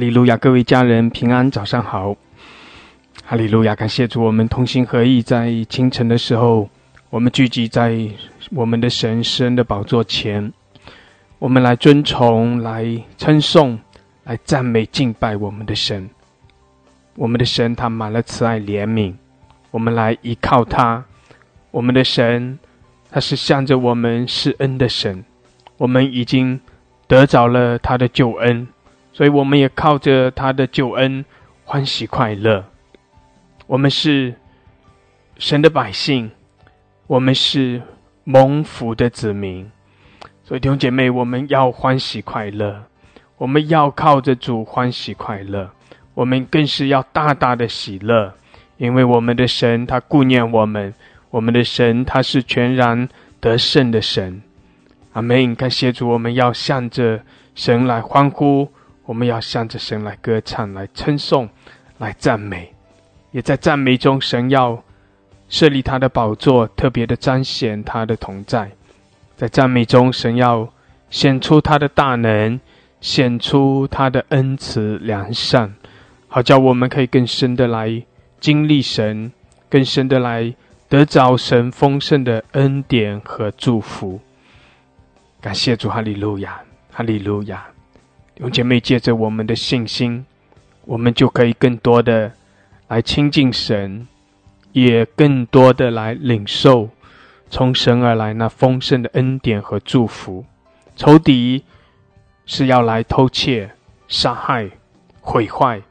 哈利路亚，各位家人平安，早上好。哈利路亚！感谢主，我们同心合意，在清晨的时候，我们聚集在我们的神施恩的宝座前，我们来尊崇、来称颂、来赞美、敬拜我们的神。我们的神，他满了慈爱怜悯，我们来依靠他。我们的神，他是向着我们施恩的神，我们已经。得着了他的救恩，所以我们也靠着他的救恩欢喜快乐。我们是神的百姓，我们是蒙福的子民。所以弟兄姐妹，我们要欢喜快乐，我们要靠着主欢喜快乐，我们更是要大大的喜乐，因为我们的神他顾念我们，我们的神他是全然得胜的神。阿门！感谢主，我们要向着神来欢呼，我们要向着神来歌唱、来称颂、来赞美。也在赞美中，神要设立他的宝座，特别的彰显他的同在。在赞美中，神要显出他的大能，显出他的恩慈良善，好叫我们可以更深的来经历神，更深的来得着神丰盛的恩典和祝福。感谢主，哈利路亚，哈利路亚！弟姐妹，借着我们的信心，我们就可以更多的来亲近神，也更多的来领受从神而来那丰盛的恩典和祝福。仇敌是要来偷窃、杀害、毁坏；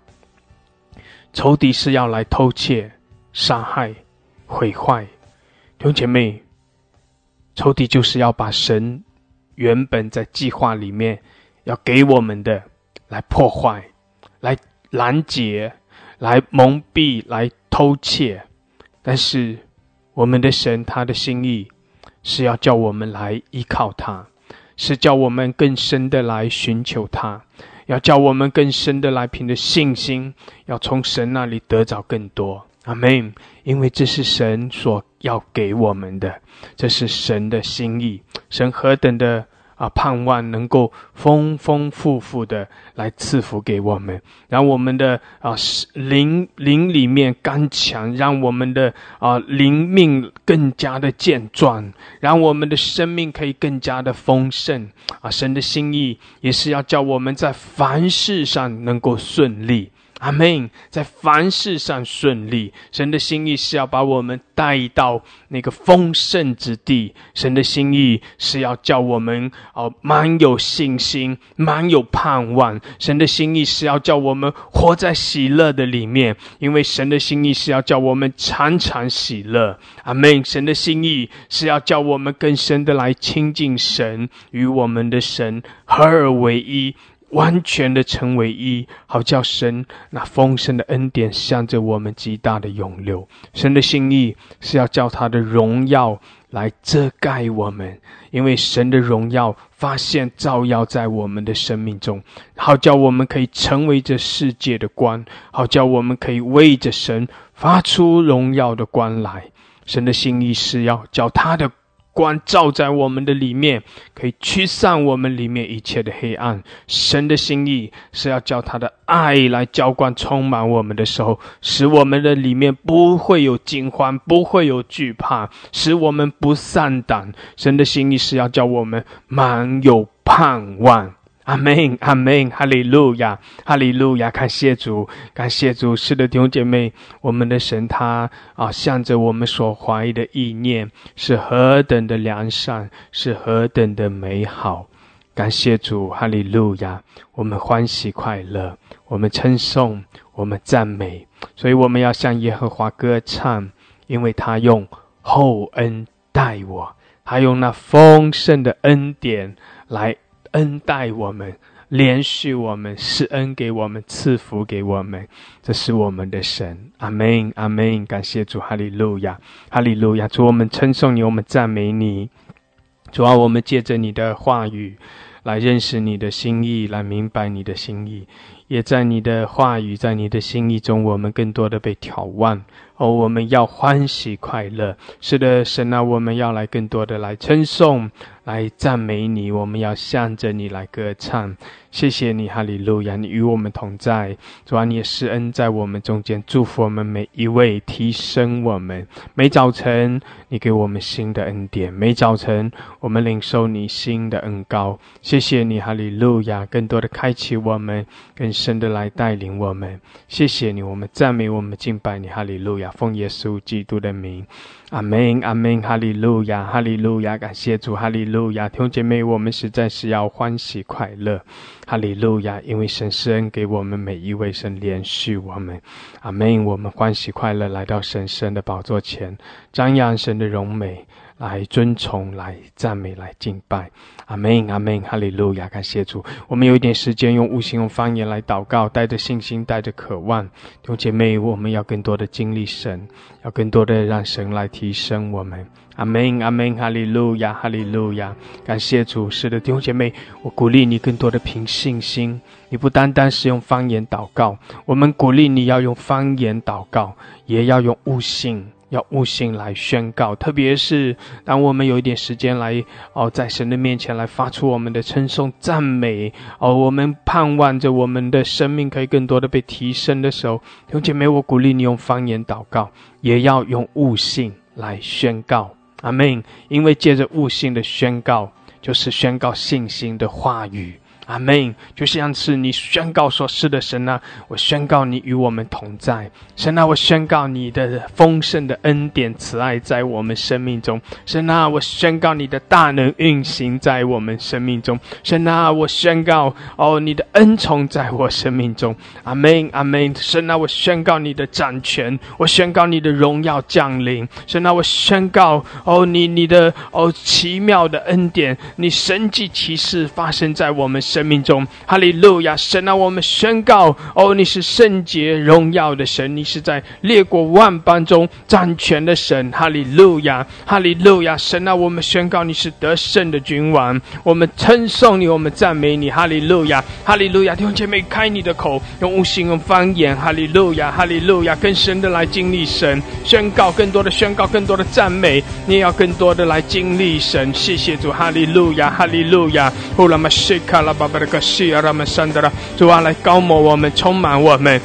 仇敌是要来偷窃、杀害、毁坏。弟姐妹，仇敌就是要把神。原本在计划里面要给我们的，来破坏、来拦截、来蒙蔽、来偷窃，但是我们的神他的心意是要叫我们来依靠他，是叫我们更深的来寻求他，要叫我们更深的来凭着信心，要从神那里得着更多。阿门。因为这是神所要给我们的，这是神的心意。神何等的啊，盼望能够丰丰富富的来赐福给我们，让我们的啊灵灵里面刚强，让我们的啊灵命更加的健壮，让我们的生命可以更加的丰盛。啊，神的心意也是要叫我们在凡事上能够顺利。阿门，在凡事上顺利。神的心意是要把我们带到那个丰盛之地。神的心意是要叫我们哦，满有信心，满有盼望。神的心意是要叫我们活在喜乐的里面，因为神的心意是要叫我们常常喜乐。阿门。神的心意是要叫我们更深的来亲近神，与我们的神合而为一。完全的成为一，好叫神那丰盛的恩典向着我们极大的涌流。神的心意是要叫他的荣耀来遮盖我们，因为神的荣耀发现照耀在我们的生命中，好叫我们可以成为这世界的光，好叫我们可以为着神发出荣耀的光来。神的心意是要叫他的。光照在我们的里面，可以驱散我们里面一切的黑暗。神的心意是要叫他的爱来浇灌、充满我们的时候，使我们的里面不会有惊慌，不会有惧怕，使我们不散胆。神的心意是要叫我们满有盼望。阿门，阿门，哈利路亚，哈利路亚！感谢主，感谢主。是的，弟兄姐妹，我们的神他啊，向着我们所怀疑的意念是何等的良善，是何等的美好。感谢主，哈利路亚！我们欢喜快乐，我们称颂，我们赞美。所以我们要向耶和华歌唱，因为他用厚恩待我，他用那丰盛的恩典来。恩待我们，连续我们，施恩给我们，赐福给我们，这是我们的神。阿门，阿门。感谢主，哈利路亚，哈利路亚。主，我们称颂你，我们赞美你。主啊，我们借着你的话语来认识你的心意，来明白你的心意。也在你的话语，在你的心意中，我们更多的被眺望。哦，我们要欢喜快乐。是的，神啊，我们要来更多的来称颂。来赞美你，我们要向着你来歌唱。谢谢你，哈利路亚！你与我们同在，主啊，你也施恩在我们中间，祝福我们每一位，提升我们。每早晨，你给我们新的恩典；每早晨，我们领受你新的恩高。谢谢你，哈利路亚！更多的开启我们，更深的来带领我们。谢谢你，我们赞美，我们敬拜你，哈利路亚！奉耶稣基督的名。阿门，阿门，哈利路亚，哈利路亚，感谢主，哈利路亚，弟兄姐妹，我们实在是要欢喜快乐，哈利路亚，因为神施恩给我们每一位，神连续我们，阿门，我们欢喜快乐来到神圣的宝座前，张扬神的荣美。来尊崇，来赞美，来敬拜，阿门，阿门，哈利路亚，感谢主。我们有一点时间，用悟性、用方言来祷告，带着信心，带着渴望。弟兄姐妹，我们要更多的经历神，要更多的让神来提升我们。阿门，阿门，哈利路亚，哈利路亚，感谢主。是的，弟兄姐妹，我鼓励你更多的凭信心。你不单单是用方言祷告，我们鼓励你要用方言祷告，也要用悟性。要悟性来宣告，特别是当我们有一点时间来哦，在神的面前来发出我们的称颂赞美哦，我们盼望着我们的生命可以更多的被提升的时候，弟兄姐妹，我鼓励你用方言祷告，也要用悟性来宣告，阿门。因为借着悟性的宣告，就是宣告信心的话语。阿门！就像是你宣告说：“是的，神啊，我宣告你与我们同在。神啊，我宣告你的丰盛的恩典慈爱在我们生命中。神啊，我宣告你的大能运行在我们生命中。神啊，我宣告哦，你的恩宠在我生命中。阿门，阿门！神啊，我宣告你的掌权，我宣告你的荣耀降临。神啊，我宣告哦，你你的哦奇妙的恩典，你神迹奇事发生在我们身。生命中，哈利路亚！神啊，我们宣告：哦，你是圣洁荣耀的神，你是在列国万邦中掌权的神，哈利路亚，哈利路亚！神啊，我们宣告你是得胜的君王，我们称颂你，我们赞美你，哈利路亚，哈利路亚！弟兄姐妹，开你的口，用无形用方言，哈利路亚，哈利路亚！更深的来经历神，宣告更多的宣告，更多的赞美，你也要更多的来经历神。谢谢主，哈利路亚，哈利路亚！呼啦嘛西卡拉巴。巴拉格西阿拉曼山德拉，主啊，来高摩我们，充满我们。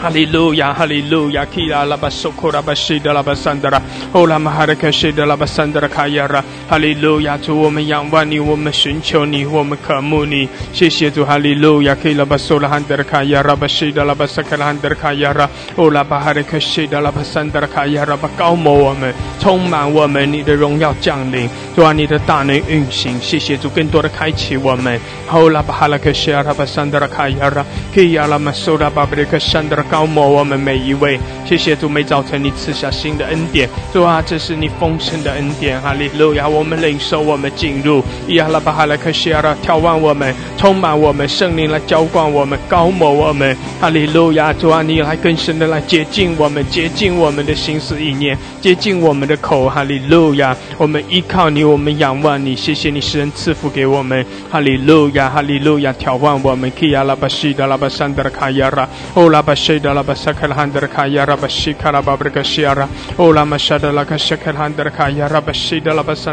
哈利路亚，哈利路亚，基拉拉巴苏库拉巴西德拉巴桑德拉，欧拉马哈德克西德拉巴桑德拉卡亚拉，哈利路亚，主我们仰望你，我们寻求你，我们渴慕你，谢谢主，哈利路亚，基拉巴苏拉汉德拉卡亚拉巴西德拉巴萨克拉汉德拉卡亚拉，欧拉巴哈德克西德拉巴桑德拉卡亚拉巴高摩我们，充满我们，你的荣耀降临，主啊，你的大能运行，谢谢主，更多的开启我们，欧拉巴哈拉克西阿拉巴桑德拉卡亚拉，基亚拉马苏拉巴布里克桑德拉。高摩我们每一位，谢谢主，每早晨你赐下新的恩典，主啊，这是你丰盛的恩典，哈利路亚！我们领受，我们进入，伊哈拉巴哈拉克西亚拉，眺望我们，充满我们，圣灵来浇灌我们，高摩我们，哈利路亚！主啊，你来更深的来洁净我们，洁净我们的心思意念，洁净我们的口，哈利路亚！我们依靠你，我们仰望你，谢谢你施恩赐福给我们，哈利路亚，哈利路亚！眺望我们，基亚拉巴西达拉巴山德卡亚拉，欧拉巴西。da la basa kel hander ka ya rab shi ka la babre ka shi ara o la masha da la kashe kel hander ka ya rab shi da la basa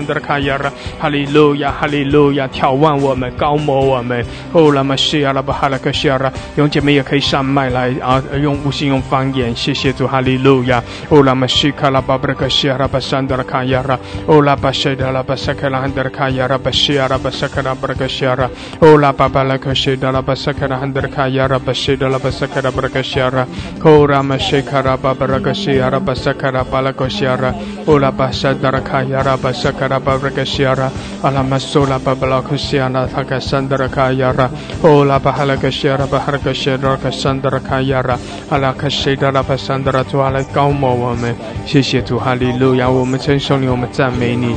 我们高摩我们。哦啦嘛西阿拉巴哈拉克西阿拉弟姐妹也可以上麦来啊用无形用方言谢谢主哈利路亚哦啦嘛西卡拉巴布克西阿拉巴山德拉卡亚拉哦啦巴西德拉巴萨克拉汉德拉卡亚拉巴西阿拉巴萨卡拉巴布克西阿拉哦啦巴巴拉克西德拉巴萨克拉汉德拉卡亚拉巴西德拉巴萨克拉布克西阿 Shara, Korama Shekara Babaragashi Arabasakara Balakoshara, Ola Basadaraka Yaraba Sakara Babaragashara, Alamasola Babalakusiana Takasandara Yara, Ola Bahalakashara Baharagashara Kasandara Yara, Alakashidara Basandara 主啊，来高摩我们，谢谢主，哈利路亚！我们称颂你，我们赞美你。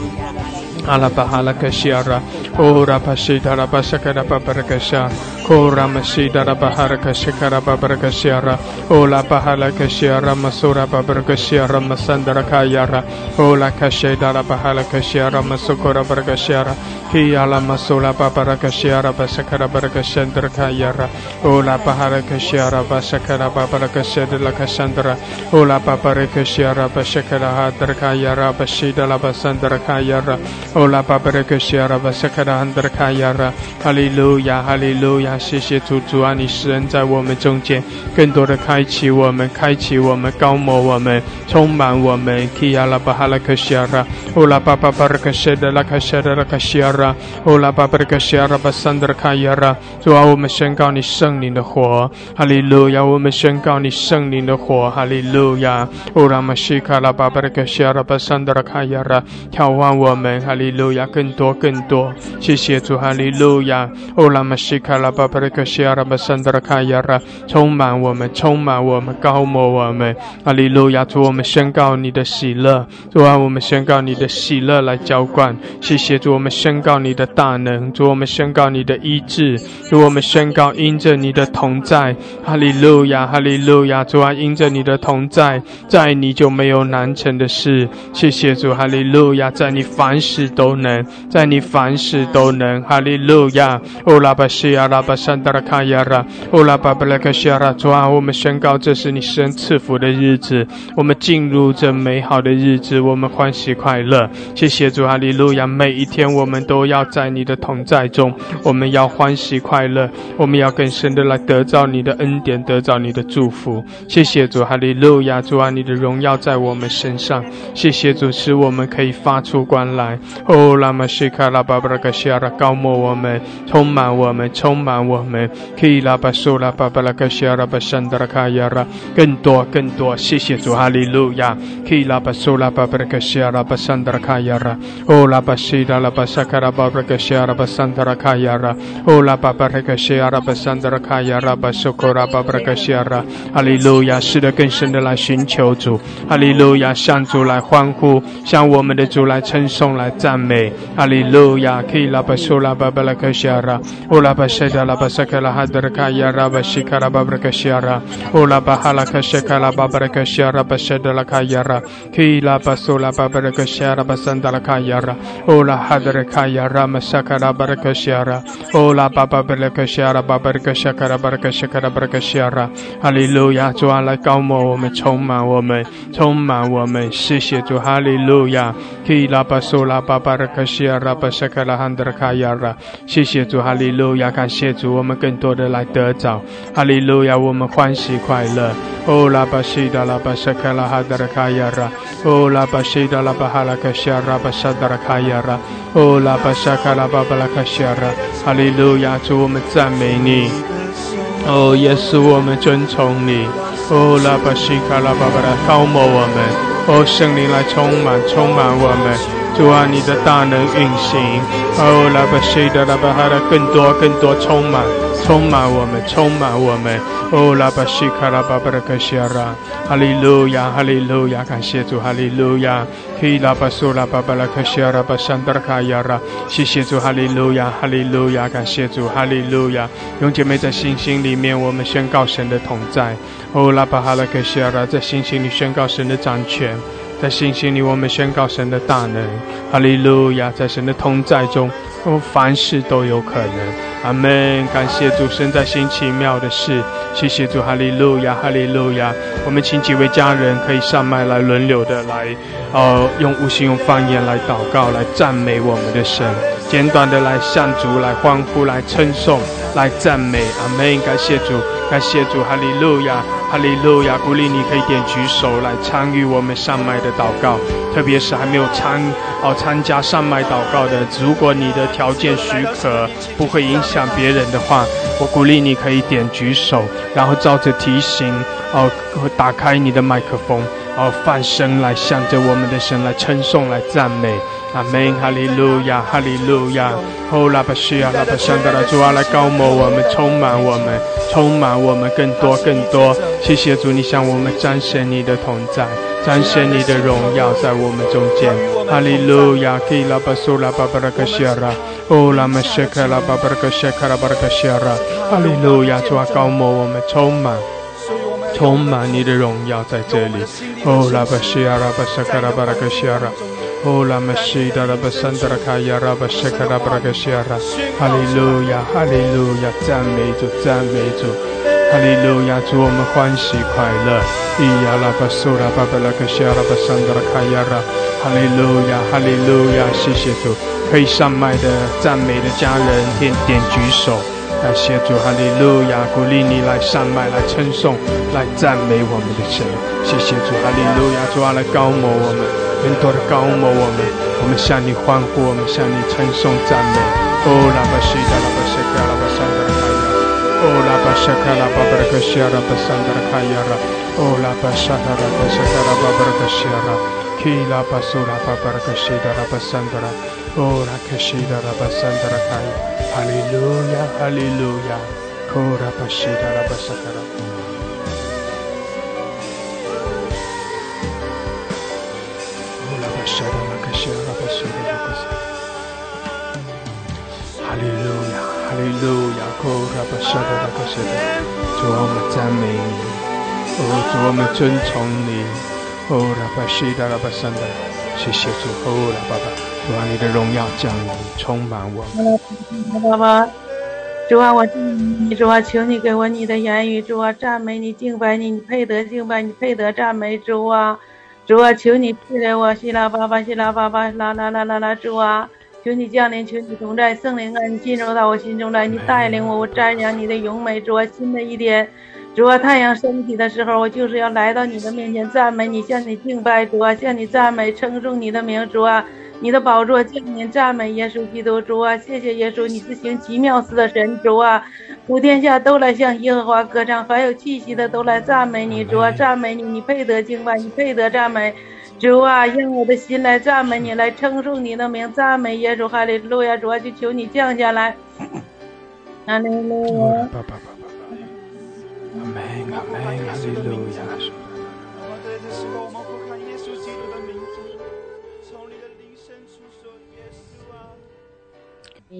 阿拉巴哈拉克西阿拉，哦拉巴西达拉巴萨克拉巴巴拉克沙。Ora masida la bahara kashikara babara kashiara. Ola bahala kashiara masura babara kashiara masandara kayara. Ola kashida la bahala kashiara masukura barkashiara. Kiyala masula babara kashiara basakara barkashandra kayara. Ola bahara kashiara basakara babara kashandra. Ola babara kashiara basakara hadra kayara bashida la basandra kayara. Ola babara kashiara basakara handra kayara. Hallelujah, hallelujah. 谢谢主，主啊，你使人在我们中间，更多的开启我们，开启我们，高摩我们，充满我们。Kia la bahala kashara, ola baba baraka sheda la kashara la kashara, ola baba kashara basandra kayara。主啊，我们宣告你圣灵的火，哈利路亚！我们宣告你圣灵的火，哈利路亚！ola mashika la baba kashara basandra kayara，眺望我们，哈利路亚！更多更多，谢谢主，哈利路亚！ola mashika la baba 巴拉克西亚拉巴山德拉卡亚拉，充满我们，充满我们，高摩我们。阿利路亚！主，我们宣告你的喜乐，主啊，我们宣告你的喜乐来浇灌。谢谢主，我们宣告你的大能，主，我们宣告你的医治，主，我们宣告因着你的同在。哈利路亚，哈利路亚！主啊，因着你的同在，在你就没有难成的事。谢谢主，哈利路亚！在你凡事都能，在你凡事都能。哈利路亚！欧拉巴西亚拉巴。山达拉卡亚拉，欧拉巴布拉克西亚拉，主啊，我们宣告这是你神赐福的日子，我们进入这美好的日子，我们欢喜快乐。谢谢主，哈利路亚！每一天我们都要在你的同在中，我们要欢喜快乐，我们要更深的来得到你的恩典，得到你的祝福。谢谢主，哈利路亚！主啊，你的荣耀在我们身上。谢谢主，使我们可以发出光来。哦，拉玛西卡拉巴布拉克西亚拉，高摩我们，充满我们，充满。我们可以拉巴苏拉巴巴拉克西亚拉巴山德拉卡亚拉，更多更多，谢谢主哈利路亚。可以拉巴苏拉巴巴拉克西亚拉巴山德拉卡亚拉，哦拉巴西达拉巴萨卡拉巴巴拉克西亚拉巴山德拉卡亚拉，哦拉巴巴拉克西亚拉巴山德拉卡亚拉巴苏库拉巴巴拉克西亚拉，哈利路亚，是的，更深的来寻求主，哈利路亚，向主来欢呼，向我们的主来称颂来赞美，哈利路亚。可以拉巴苏拉巴巴拉克西亚拉，哦拉巴西达拉。basakala hadraka ya ra ba shikara ba bra kashara o la ba hala kashakala babraka shiara bashadala kayara kila basola ba bra kashara basandala kayara ola hadraka ya rama sakala baraka shiara ola baba baraka shiara babraka shakara baraka shakara baraka shiara 哈利路亚，主啊，来高摩我们，充满我们，充满我们，谢谢主，哈利路亚。Kila basola babaraka shiara basakala handraka yara，谢谢主，哈利路亚，感谢主。我们更多的来得着，哈利路亚！我们欢喜快乐。哦，拉巴西达拉巴沙卡拉哈达拉卡亚拉，哦，拉巴西达拉巴哈拉卡西拉巴沙达拉卡亚拉，哦，拉巴沙卡拉巴巴拉卡西拉，哈利路亚！主，我们赞美你。哦，耶稣，我们尊崇你。哦，拉巴西卡拉巴巴拉高摩我们。哦，圣灵来充满，充满我们。主啊，你的大能运行，哦，拉巴西的拉巴哈的更多更多充满，充满我们，充满我们，哦，拉巴西卡拉巴巴的克西亚拉，哈利路亚，哈利路亚，感谢主，哈利路亚，可以拉巴苏拉巴巴拉克西亚拉巴山德卡亚拉，谢谢主，哈利路亚，哈利路亚，感谢主，哈利路亚，用姐妹在信心里面，我们宣告神的同在，哦，拉巴哈拉克西亚拉在信心里宣告神的掌权。在信心里，我们宣告神的大能，哈利路亚！在神的同在中，我们凡事都有可能。阿门！感谢主，神在新奇妙的事。谢谢主，哈利路亚，哈利路亚！我们请几位家人可以上麦来轮流的来，呃，用无形用方言来祷告，来赞美我们的神。简短的来向主来欢呼，来称颂，来赞美。阿门！感谢主，感谢主，哈利路亚。哈利路亚！鼓励你可以点举手来参与我们上麦的祷告，特别是还没有参哦参加上麦祷告的，如果你的条件许可，不会影响别人的话，我鼓励你可以点举手，然后照着提醒哦，打开你的麦克风哦，放声来向着我们的神来称颂、来赞美。阿门，哈利路亚，哈利路亚。哦，拉巴西亚，拉巴山的拉主啊，来高摩我们，充满我们，充满我们，更多更多。谢谢主，你向我们彰显你的同在。展现你的荣耀在我们中间。哈利路亚，基拉巴苏拉巴巴拉克西亚拉，哦拉玛谢克拉巴巴拉克谢克拉巴拉克西亚拉，哈利路亚，主啊，高摩我们充满。充满你的荣耀在这里。哦，拉巴西亚拉巴萨卡拉巴拉克西亚拉，哦，拉玛西达拉巴桑德拉卡亚拉巴谢卡拉巴拉克西亚拉。哈利路亚，哈利路亚，赞美主，赞美主。哈利路亚，祝我们欢喜快乐。伊亚拉巴苏啦巴巴拉克西亚拉巴桑德拉卡亚拉。哈利路亚，哈利路亚，谢谢主。可以上麦的赞美的家人，点点举手。感谢主，哈利路亚！鼓励你来上麦，来称颂，来赞美我们的神。谢谢主，哈利路亚！主啊，来高摩我们，更多的高摩我们。我们向你欢呼，我们向你称颂赞美。哦，拉巴西达拉巴西卡拉巴桑德拉卡亚，哦，拉巴西卡拉巴巴拉克西亚拉巴桑德拉卡亚拉，哦，拉巴沙达拉巴西卡拉巴巴拉克西亚拉，基拉巴苏拉巴巴拉克西达拉巴桑德拉，哦，拉克西达拉巴桑德拉卡亚。哈利路亚，哈利路亚，库拉巴路亚，哈利路亚，库拉巴西达拉卡西达。主我们赞美你，哦，主我们尊崇你，库拉巴西达拉巴萨达。谢谢主，库拉爸爸。主啊，你的荣耀降临，充满我们。爸爸，主啊，我敬你，主啊，求你给我你的言语，主啊，赞美你，敬拜你，你配得敬拜，你配得赞美，主啊，主啊，求你赐给我，希拉巴巴，希拉巴巴，啦啦啦啦啦，主啊，求你降临，求你同在，圣灵啊，你进入到我心中来，你带领我，我瞻仰你的荣美，主啊，新的一天。主啊，太阳升起的时候，我就是要来到你的面前赞美你，向你敬拜，主啊，向你赞美，称颂你的名，主啊。你的宝座降临，赞美耶稣基督主啊！谢谢耶稣，你是行奇妙事的神主啊！普天下都来向耶和华歌唱，凡有气息的都来赞美你主啊！赞美你，你配得敬拜，你配得赞美主啊！用我的心来赞美你，来称颂你的名，赞美耶稣哈利路亚！主啊，就求你降下来，哈利路亚！阿门，阿门，哈利路亚！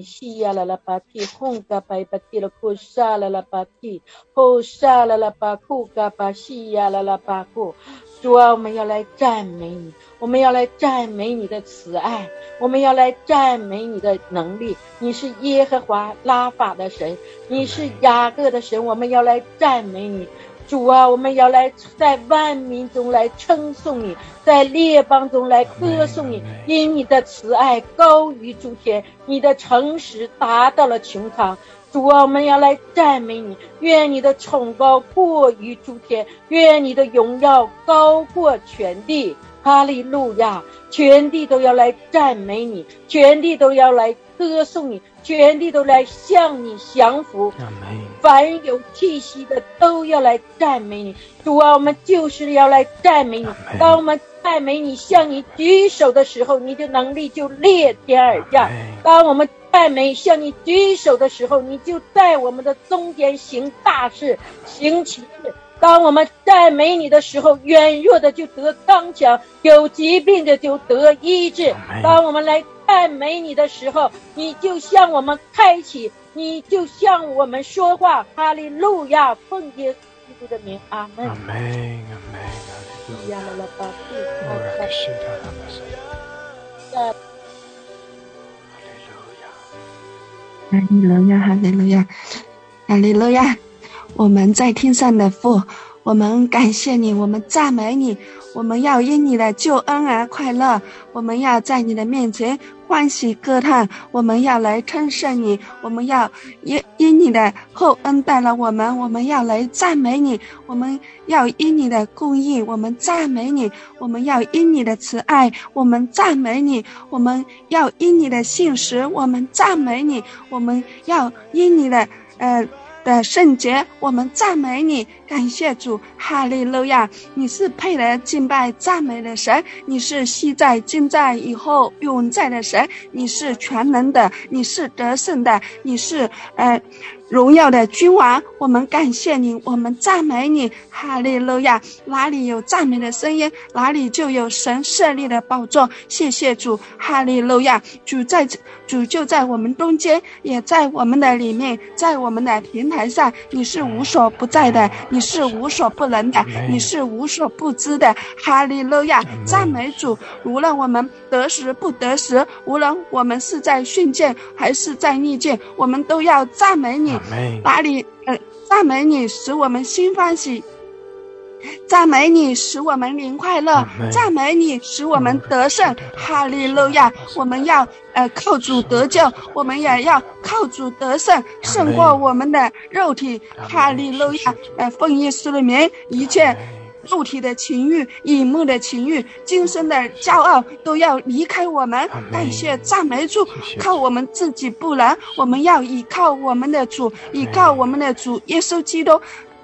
西呀啦啦巴提，红嘎巴巴提了库沙啦啦巴提，后沙啦啦巴库嘎巴西呀啦啦巴库。主啊，我们要来赞美你，我们要来赞美你的慈爱，我们要来赞美你的能力。你是耶和华拉法的神，你是雅各的神，我们要来赞美你。主啊，我们要来在万民中来称颂你，在列邦中来歌颂你，因你的慈爱高于诸天，你的诚实达到了穹苍。主啊，我们要来赞美你，愿你的崇高过于诸天，愿你的荣耀高过全地。哈利路亚！全地都要来赞美你，全地都要来歌颂你。全地都来向你降服，凡有气息的都要来赞美你。主啊，我们就是要来赞美你。当我们赞美你，向你举手的时候，你的能力就裂天而降；当我们赞美向你举手的时候，你就在我们的中间行大事、行奇事。当我们赞美你的时候，软弱的就得刚强，有疾病的就得医治。当我们来。赞美你的时候，你就向我们开启，你就向我们说话。哈利路亚，奉耶稣基督的名，阿门。阿门，阿门，阿利哈利路亚，哈利路亚，哈利路亚。我们在天上的父，我们感谢你，我们赞美你，我们要因你的救恩而快乐，我们要在你的面前。欢喜歌叹，我们要来称颂你；我们要因因你的厚恩待了我们，我们要来赞美你；我们要因你的供应，我们赞美你；我们要因你的慈爱，我们赞美你；我们要因你的信实，我们赞美你；我们要因你的呃。的圣洁，我们赞美你，感谢主，哈利路亚！你是配得敬拜赞美的神，你是昔在、今在、以后永在的神，你是全能的，你是得胜的，你是呃荣耀的君王，我们感谢你，我们赞美你，哈利路亚！哪里有赞美的声音，哪里就有神设立的宝座。谢谢主，哈利路亚！主在，主就在我们中间，也在我们的里面，在我们的平台上。你是无所不在的，你是无所不能的，你是无所不知的，哈利路亚！赞美主，无论我们得时不得时，无论我们是在训诫还是在逆境，我们都要赞美你。哪里？呃，赞美你，使我们心欢喜；赞美你，使我们灵快乐；赞美你，使我们得胜。哈利路亚！我们要呃靠主得救，我们也要靠主得胜，胜过我们的肉体。哈利路亚！呃，奉耶稣的名，一切。肉体的情欲、眼目的情欲、今生的骄傲都要离开我们。感谢赞美主，靠我们自己不能，我们要依靠我们的主，依靠我们的主耶稣基督。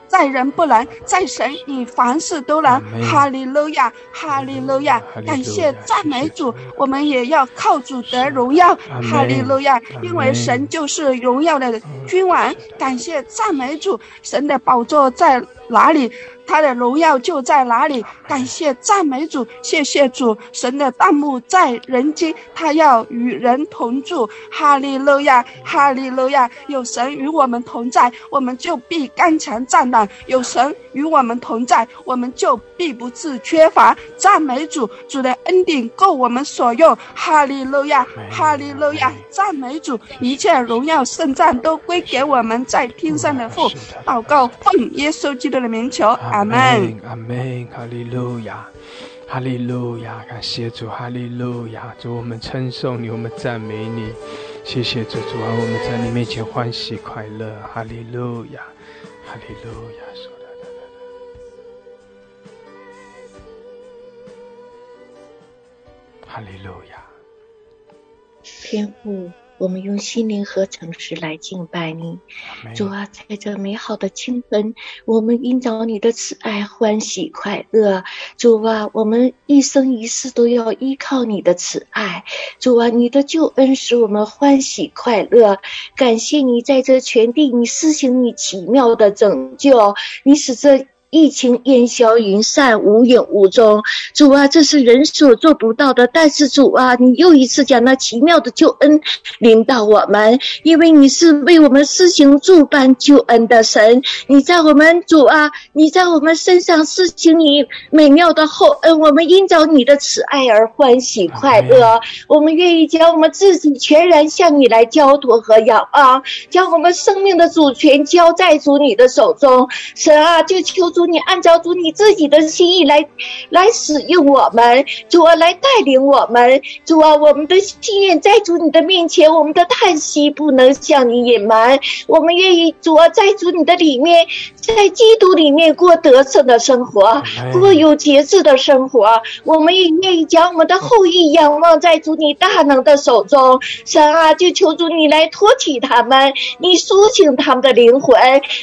在人不能，在神你凡事都能。哈利路亚，哈利路亚！感谢赞美主，我们也要靠主得荣耀。哈利路亚，因为神就是荣耀的君王。感谢赞美主，神的宝座在哪里？他的荣耀就在哪里？感谢赞美主，谢谢主，神的弹幕在人间，他要与人同住。哈利路亚，哈利路亚！有神与我们同在，我们就必刚强壮胆；有神与我们同在，我们就必不致缺乏。赞美主，主的恩典够我们所用。哈利路亚，哈利路亚！赞美主，一切荣耀圣赞都归给我们在天上的父。祷告，奉耶稣基督的名求。阿门，阿门，哈利路亚，哈利路亚，感谢主，哈利路亚，主我们称颂你，我们赞美你，谢谢主，主啊，我们在你面前欢喜快乐，哈利路亚，哈利路亚，哈利路亚，天父。我们用心灵和诚实来敬拜你，主啊，在这美好的清晨，我们因着你的慈爱欢喜快乐。主啊，我们一生一世都要依靠你的慈爱。主啊，你的救恩使我们欢喜快乐。感谢你在这全地，你施行你奇妙的拯救，你使这。疫情烟消云散，无影无踪。主啊，这是人所做不到的。但是主啊，你又一次将那奇妙的救恩领到我们，因为你是为我们施行诸般救恩的神。你在我们主啊，你在我们身上施行你美妙的厚恩，我们因着你的慈爱而欢喜快乐。我们愿意将我们自己全然向你来交托和仰望，将我们生命的主权交在主你的手中。神啊，就求主。你按照主你自己的心意来，来使用我们，主啊，来带领我们，主啊，我们的心愿在主你的面前，我们的叹息不能向你隐瞒，我们愿意主啊，在主你的里面，在基督里面过得胜的生活，过有节制的生活，我们也愿意将我们的后裔仰望在主你大能的手中，神啊，就求主你来托起他们，你苏醒他们的灵魂，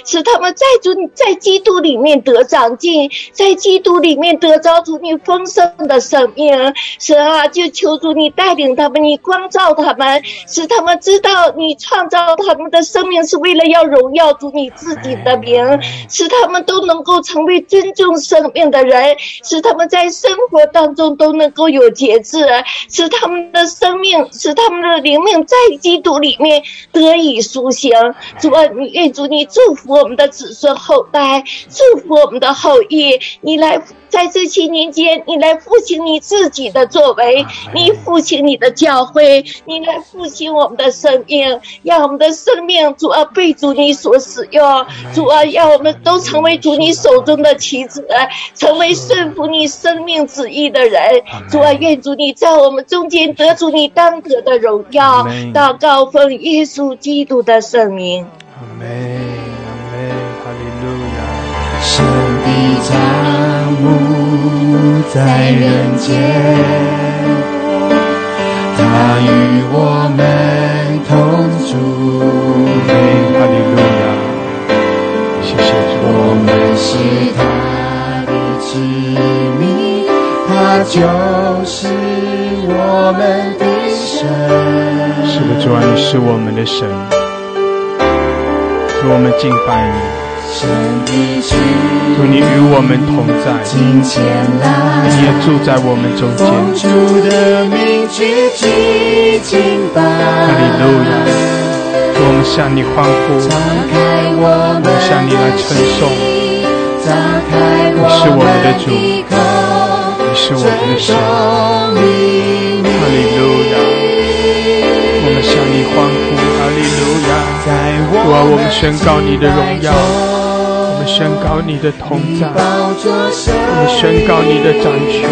使他们在主在基督里面得。得长进，在基督里面得着主你丰盛的生命，神啊，就求主你带领他们，你光照他们，使他们知道你创造他们的生命是为了要荣耀主你自己的名，使他们都能够成为尊重生命的人，使他们在生活当中都能够有节制，使他们的生命，使他们的灵命在基督里面得以苏醒。主啊，你愿主你祝福我们的子孙后代，祝福。我们的后裔，你来。在这七年间，你来复兴你自己的作为，你复兴你的教会，你来复兴我们的生命，让我们的生命主啊被主你所使用，主啊让我们都成为主你手中的棋子，成为顺服你生命旨意的人。主啊，愿主你在我们中间得主你当得的荣耀，到高奉耶稣基督的圣名。神的家。在人间，他与我们同住。哈利路亚，谢谢主。我们是他的子民，他就是我们的神。是的，主啊，你是我们的神。主，我们敬拜你。主，你与我们同在，你也住在我们中间。哈利路亚！主，我们向你欢呼，我们向你来称颂。你是我们的主，你是我们的神。哈利路亚！我们向你欢呼，哈利路亚！主啊，我们宣告你的荣耀。我们宣告你的同在，我们宣告你的掌权，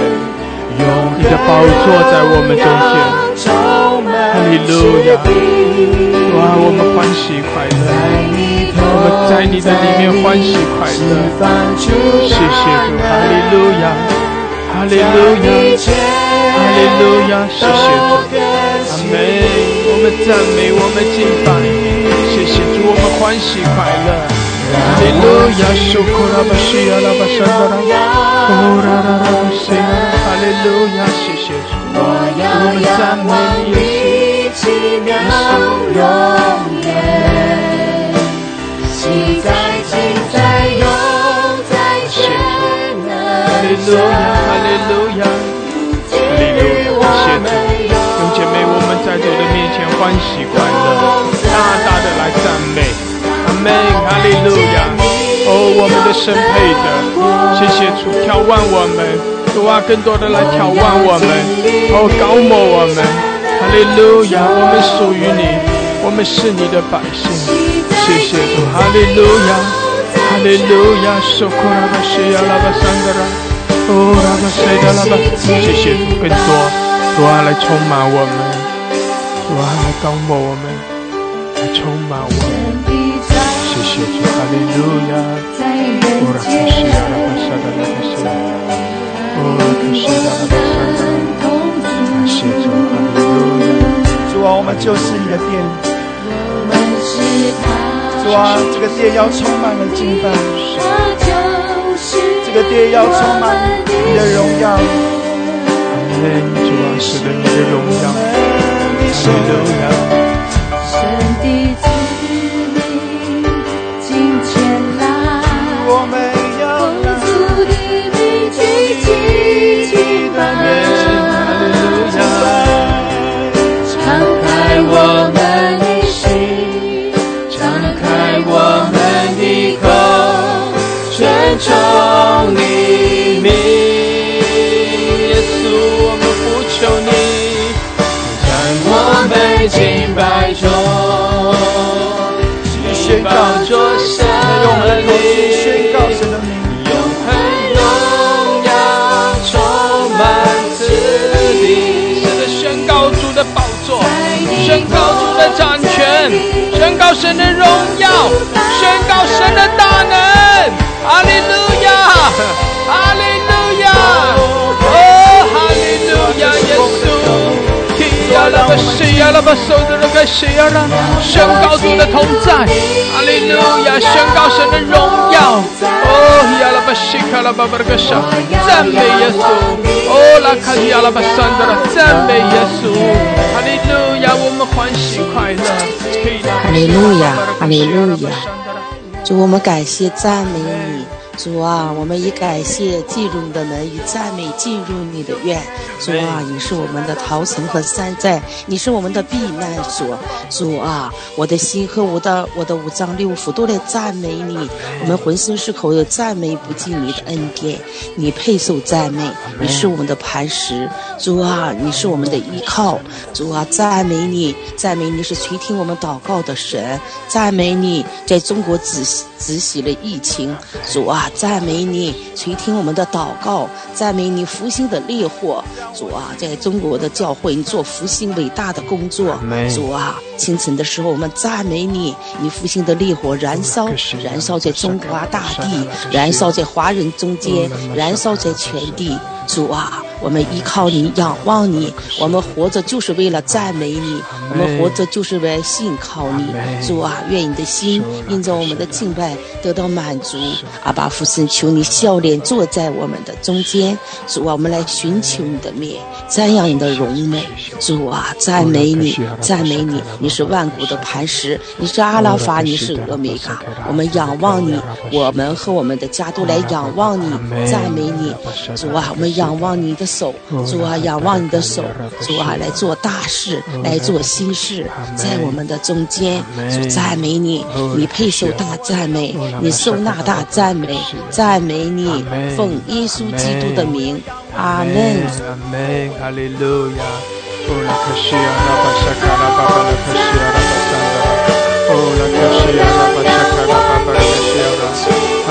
你的宝座在我们中间。哈利路亚！哇，我们欢喜快乐，我们在你的里面欢喜快乐。谢谢主，哈利路亚，哈利路亚，哈利路亚，谢谢主，阿门。我们赞美，我们敬拜，谢谢主，我们欢喜快乐。哈利路亚，受苦了吧，西呀了吧，山的啦，哦啦啦啦，西呀，哈利路亚，谢谢主，我们赞美，耶稣，耶稣，喜在今在永在全能，哈利路亚，哈利路亚，哈利路亚，谢主，兄姐妹，我们在主的面前欢喜快乐，大大的来赞美。门，哈利路亚！哦，我们的神配的，谢谢主眺望我们，主啊，更多的来眺望我们，哦，高摩我们，哈利路亚！我们属于你，我们是你的百姓，谢谢主，哈利路亚，哈利路亚！受苦拉巴西亚拉巴桑德拉，哦，拉巴西达拉巴，谢谢主，更多，主啊，来充满我们，主啊，来高摩我们，来充满我们。谢主，哈利路亚！主，啊，我们就是你的殿。主啊，这个殿要充满了敬拜，这个殿要充满你的荣耀。阿门！主啊，是的，你的荣耀，哈利路亚！宣告神的名，永恒荣耀充满此地。是的，宣告主的宝座，宣告主的掌权，宣告神的荣耀，宣告神的大能。哈利路亚，亚拉巴索的那个西亚拉，宣告主的同在，哈利路亚，宣告神的荣耀，哦，亚拉巴西卡拉巴巴格沙，赞美耶稣，哦，拉卡亚拉巴桑德拉，赞美耶稣，哈利路亚，我们欢喜快乐，哈利路亚，哈利路亚。主，我们感谢赞美你，主啊，我们以感谢进入你的门，以赞美进入你的院。主啊，你是我们的桃城和山寨，你是我们的避难所。主啊，我的心和我的我的五脏六腑都来赞美你。我们浑身是口有赞美不尽你的恩典，你配受赞美，你是我们的磐石。主啊，你是我们的依靠。主啊，赞美你，赞美你是垂听我们祷告的神。赞美你，在中国止止息了疫情。主啊，赞美你，垂听我们的祷告。赞美你，复兴的烈火。主啊，在中国的教会，你做复兴伟大的工作。主啊，清晨的时候，我们赞美你，你复兴的烈火燃烧，燃烧在中华大地，燃烧在华人中间，燃烧在全地。主啊。我们依靠你，仰望你。我们活着就是为了赞美你，我们活着就是为了信靠你。主啊，愿你的心因着我们的敬拜得到满足。阿巴父神，求你笑脸坐在我们的中间。主啊，我们来寻求你的面，瞻仰你的荣美。主啊，赞美你，赞美你，你是万古的磐石，你是阿拉法，你是俄米伽。我们仰望你，我们和我们的家都来仰望你，赞美你。主啊，我们仰望你的手，主啊，仰望你的手，主啊，来做大事，来做新事，在我们的中间。主赞美你，你配受大赞美，你受那大赞美，赞美你，奉耶稣基督的名，阿门。哈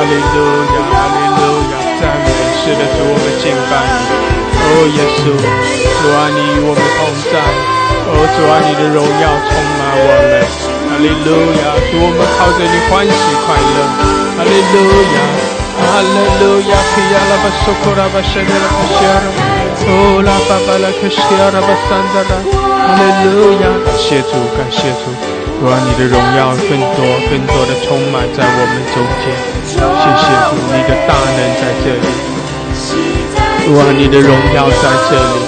利路亚，哈利路亚，赞美是的主，我们敬拜你。哦，耶稣，主啊，你与我们同在。哦，主啊，你的荣耀充满我们。哈利路亚，主，我们靠着你欢喜快乐。哈利路亚，哈利路亚，皮亚拉巴索库拉巴什德拉巴西亚拉，哦拉巴巴拉克西亚拉巴桑达。哈利路亚，感谢主，感谢主。主啊，你的荣耀更多、更多的充满在我们中间。谢谢主，你的大能在这里。主啊，你的荣耀在这里。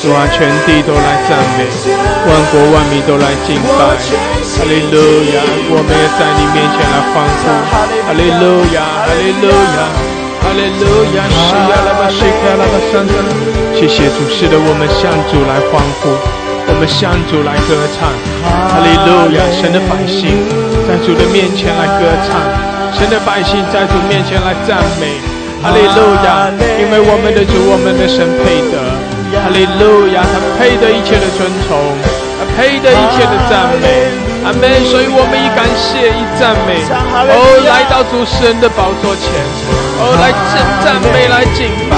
主啊，全地都来赞美，万国万民都来敬拜。哈利路亚，我们也在你面前来欢呼。哈利路亚，哈利路亚，哈利路亚，是亚拉巴西卡拉巴桑德。谢谢主，使得我们向主来欢呼。我们向主来歌唱，哈利路亚！神的百姓在主的面前来歌唱，神的百姓在主面前来赞美，哈利路亚！因为我们的主，我们的神配得，哈利路亚！他配得一切的尊崇，他配得一切的赞美，阿门！所以我们以感谢，以赞美，哦，来到主神的宝座前，哦，来赞赞美，来敬拜，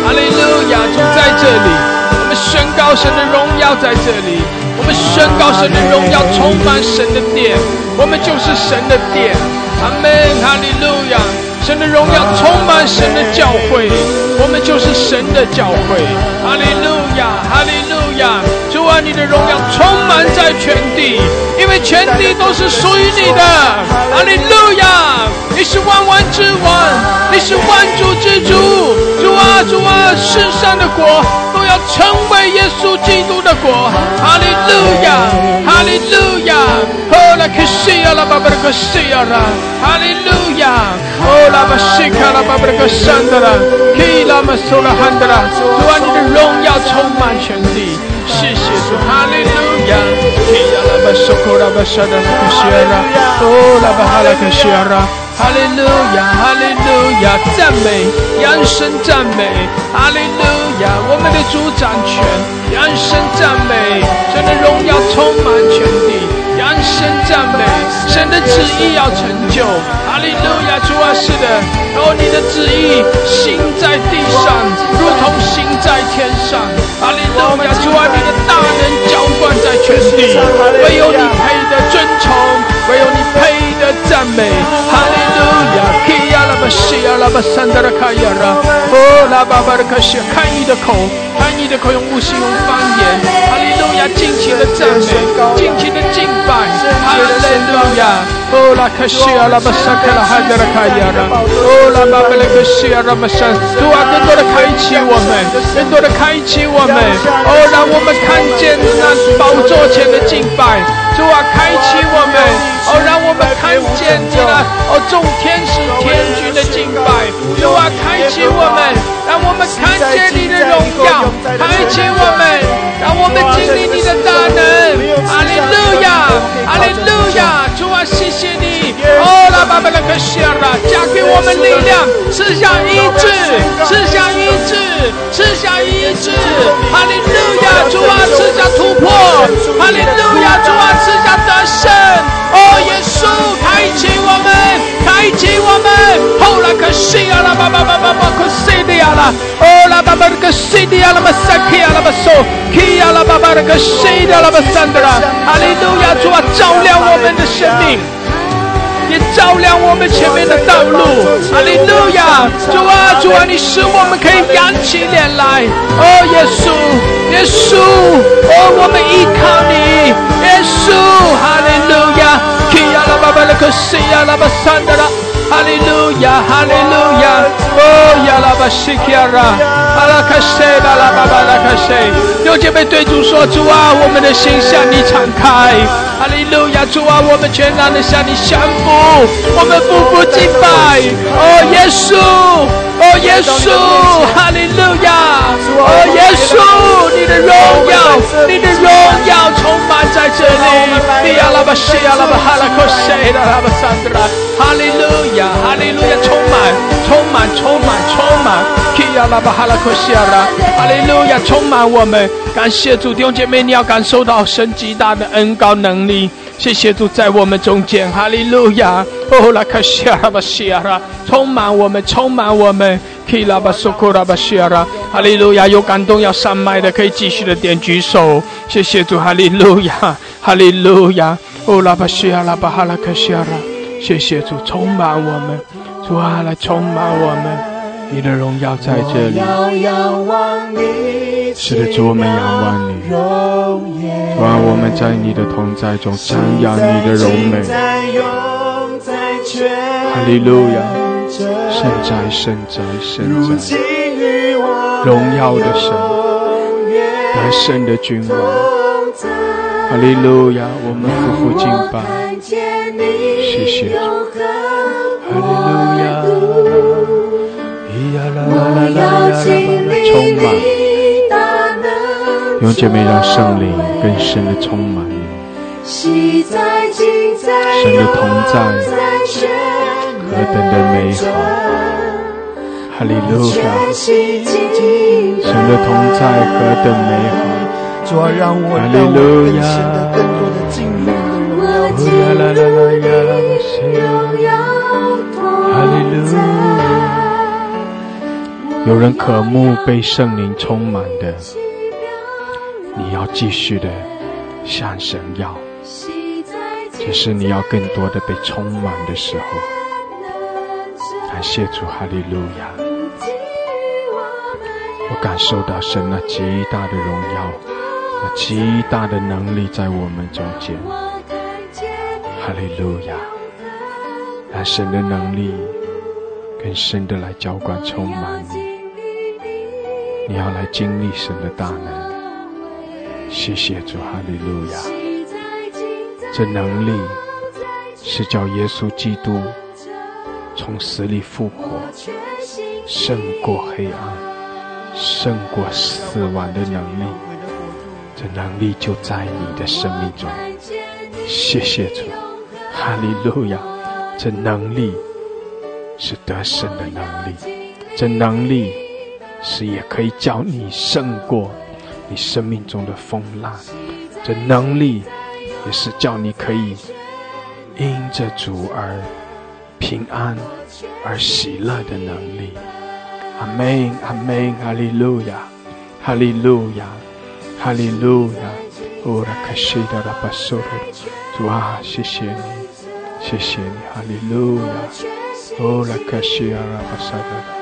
哈利路亚！主在这里。我们宣告神的荣耀在这里，我们宣告神的荣耀充满神的殿，我们就是神的殿。阿门，哈利路亚！神的荣耀充满神的教会，我们就是神的教会。哈利路亚，哈利！你的荣耀充满在全地，因为全地都是属于你的。哈利路亚！你是万万之王，你是万主之主。主啊，主啊，世上的国。要成为耶稣基督的国，哈利路亚，哈利路亚，哦拉克西亚拉巴巴拉克西亚拉，哈利路亚，哦拉巴西卡拉巴巴拉克山德拉，基拉马苏拉汉德拉，主啊，你的荣耀充满全地，谢谢主，哈利路亚，基亚拉巴苏库拉巴沙德拉克西亚拉，哦拉巴哈拉克西亚拉。哈利路亚，哈利路亚，赞美，扬声赞美，哈利路亚，我们的主掌权，扬声赞美，神的荣耀充满全地，扬声赞美，神的旨意要成就，阿利路亚，主啊，是的，哦，你的旨意行在地上，如同行在天上，阿利路亚，主啊，你的大能浇灌在全地，唯有你配得尊崇，唯有你配。赞美，哈利路亚！基亚拉巴西亚拉巴山达拉卡亚拉，哦拉巴巴的卡西，看你的口，看你的口用无形用方言，哈利路亚！尽情的赞美，尽情的敬拜，哈利路亚！哦拉卡西亚拉巴萨卡拉哈达拉卡亚拉，哦拉巴巴的卡西亚拉巴山，主啊，更多的开启我们，更多的开启我们，哦让我们看见那宝座前的敬拜。主啊，开启我们，哦，让我们看见你的哦，众天使天君的敬拜。主啊，开启我们，让我们看见你的荣耀。开启我们，让我们经历你的大能。阿利路亚，阿利路亚。主啊，谢谢你。哦，拉巴巴拉克谢尔拉，加给我们力量，赐下医治，赐下医治，赐下医治。哈利路亚，主啊，赐下突破。哈利路亚，主啊。赐下得胜，哦，开启我们。后来可西亚拉巴巴巴巴巴可西的亚拉，哦拉巴巴可西的亚拉巴萨基亚拉巴索，基亚拉巴巴的可西的亚拉巴桑德拉，哈利路亚，主啊，照亮我们的生命。也照亮我们前面的道路，哈利路亚！主啊，主啊，你使我们可以扬起脸来。哦，耶稣，耶稣，哦，我们依靠你，耶稣，哈利路亚，基亚拉巴巴拉克西亚拉巴山德拉，哈利路亚，哈利路亚，哦，亚拉巴西亚拉。阿拉卡西，阿拉巴巴拉卡西，有姐妹对主说：“主啊，我们的心向你敞开。”哈利路亚，主啊，我们全然的向你降服，我们匍匐敬拜。哦，耶稣，哦，耶稣，哈利路亚，哦，耶稣，你的荣耀，你的荣耀充满在这里。阿拉巴西，阿拉巴哈拉克西，阿拉巴桑德拉，哈利路亚，哈利路亚，充满，充满，充满，充满。亚拉巴哈拉克西亚拉，哈利路亚充满我们，感谢主弟兄姐妹，你要感受到神极大的恩高能力。谢谢主在我们中间，哈利路亚。哦，拉克西亚拉巴西亚拉，充满我们，充满我们。基拉巴苏库拉巴西亚拉，哈利路亚。有感动要上麦的，可以继续的点举手。谢谢主，哈利路亚，哈利路亚。哦，拉巴西亚拉巴哈拉克西亚拉，谢谢主充满我们，主啊来充满我们。你的荣耀在这里，是的，主我们仰望你，主啊，我们在你的同在中瞻仰你的荣美，哈利路亚，圣哉圣哉圣哉，荣耀的神，得胜的君王，哈利路亚，我们夫妇敬拜，谢谢主，哈利路亚。用姐妹让圣灵更深的充满你，神的同在何等的美好，哈利路亚，神的同在何等美好，哈利路亚，哈有人渴慕被圣灵充满的，你要继续的向神要，这是你要更多的被充满的时候。感谢主，哈利路亚！我感受到神那极大的荣耀，那极大的能力在我们中间。哈利路亚！让神的能力更深的来浇灌充满你。你要来经历神的大能，谢谢主，哈利路亚！这能力是叫耶稣基督从死里复活，胜过黑暗，胜过死亡的能力。这能力就在你的生命中，谢谢主，哈利路亚！这能力是得胜的能力，这能力。是也可以叫你胜过你生命中的风浪，这能力也是叫你可以因着主而平安而喜乐的能力。阿门，阿门，哈利路亚，哈利路亚，哈利路亚。哦，拉卡西达拉巴索罗，主啊，谢谢你，谢谢你，哈利路亚。哦，拉卡西阿拉巴萨达。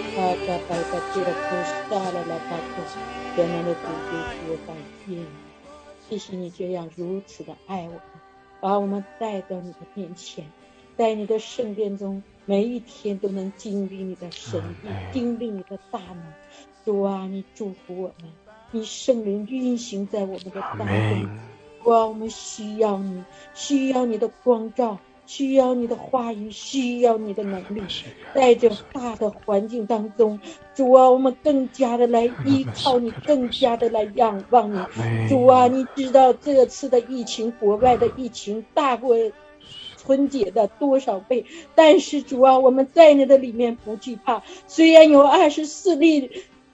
西亚拉巴桑达拉卡亚拉，哦拉巴西达拉巴桑达拉卡亚拉巴西达拉。全能的主主，我感谢你，谢谢你这样如此的爱我们，把我们带到你的面前，在你的圣殿中，每一天都能经历你的神力，经历你的大能。主啊，你祝福我们，你圣灵运行在我们的当中。主啊，我们需要你，需要你的光照。需要你的话语，需要你的能力，在这大的环境当中，主啊，我们更加的来依靠你，更加的来仰望你。主啊，你知道这次的疫情，国外的疫情大过春节的多少倍？但是主啊，我们在你的里面不惧怕，虽然有二十四例。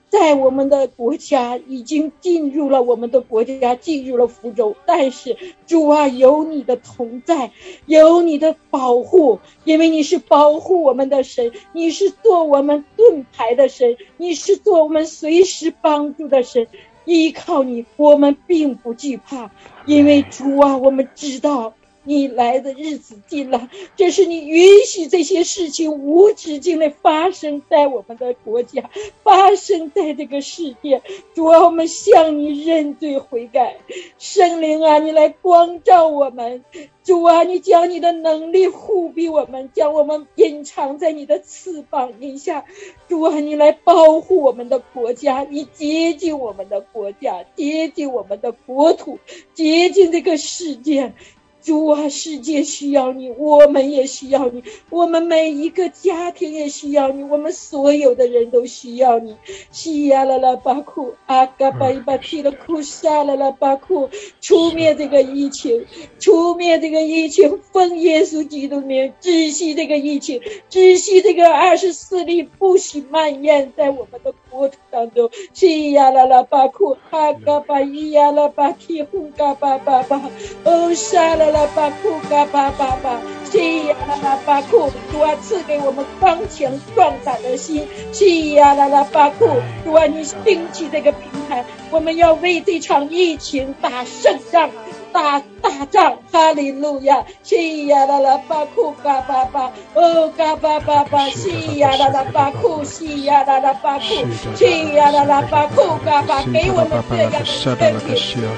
在我们的国家已经进入了我们的国家，进入了福州。但是主啊，有你的同在，有你的保护，因为你是保护我们的神，你是做我们盾牌的神，你是做我们随时帮助的神。依靠你，我们并不惧怕，因为主啊，我们知道。你来的日子近了，这是你允许这些事情无止境的发生在我们的国家，发生在这个世界。主啊，我们向你认罪悔改，圣灵啊，你来光照我们。主啊，你将你的能力护庇我们，将我们隐藏在你的翅膀底下。主啊，你来保护我们的国家，你接近我们的国家，接近我们的国土，接近这个世界。主啊，世界需要你，我们也需要你，我们每一个家庭也需要你，我们所有的人都需要你。西呀啦啦巴库阿嘎巴伊巴提的库沙啦啦巴库，出灭这个疫情，出灭这个疫情，奉耶稣基督名，止息这个疫情，止息这个二十四例不许蔓延在我们的国土当中。西呀啦啦巴库阿嘎巴伊呀啦巴提呼嘎巴巴巴，哦沙啦。啦巴库嘎巴巴巴，西呀啦拉巴库，主啊赐给我们刚强壮胆的心，西呀啦拉巴库，主啊你顶起这个平台，我们要为这场疫情打胜仗。打大仗，哈利路亚！西呀啦啦巴库嘎巴巴，哦嘎巴巴巴，西呀啦啦巴库，西呀啦啦巴库，西呀啦啦巴库嘎巴，给我们这样的权柄，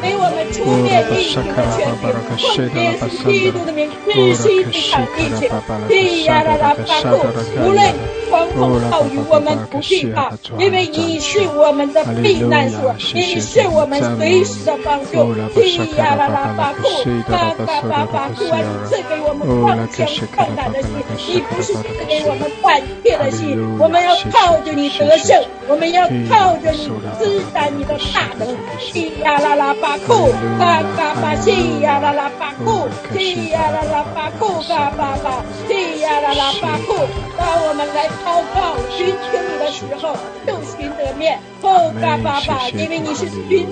给我们出面疫情的权柄，奉耶稣基督的名，日西这场疫情，西呀啦啦巴库，无论狂风暴雨，我们不惧怕，因为你是我们的避难所，你是我们随时的帮助，西呀啦啦。巴库，巴巴巴巴库你！赐给我们刚强壮胆的心，你不是赐给我们胆怯的心。我们要靠着你得胜，我们要靠着你施展你的大能。西呀啦啦巴库，巴巴巴西呀啦啦巴库，西呀啦啦巴库，巴巴巴西呀啦啦巴库。把我们来祷告寻求你的时候，就寻得面。哦，爸爸爸，因为你是君。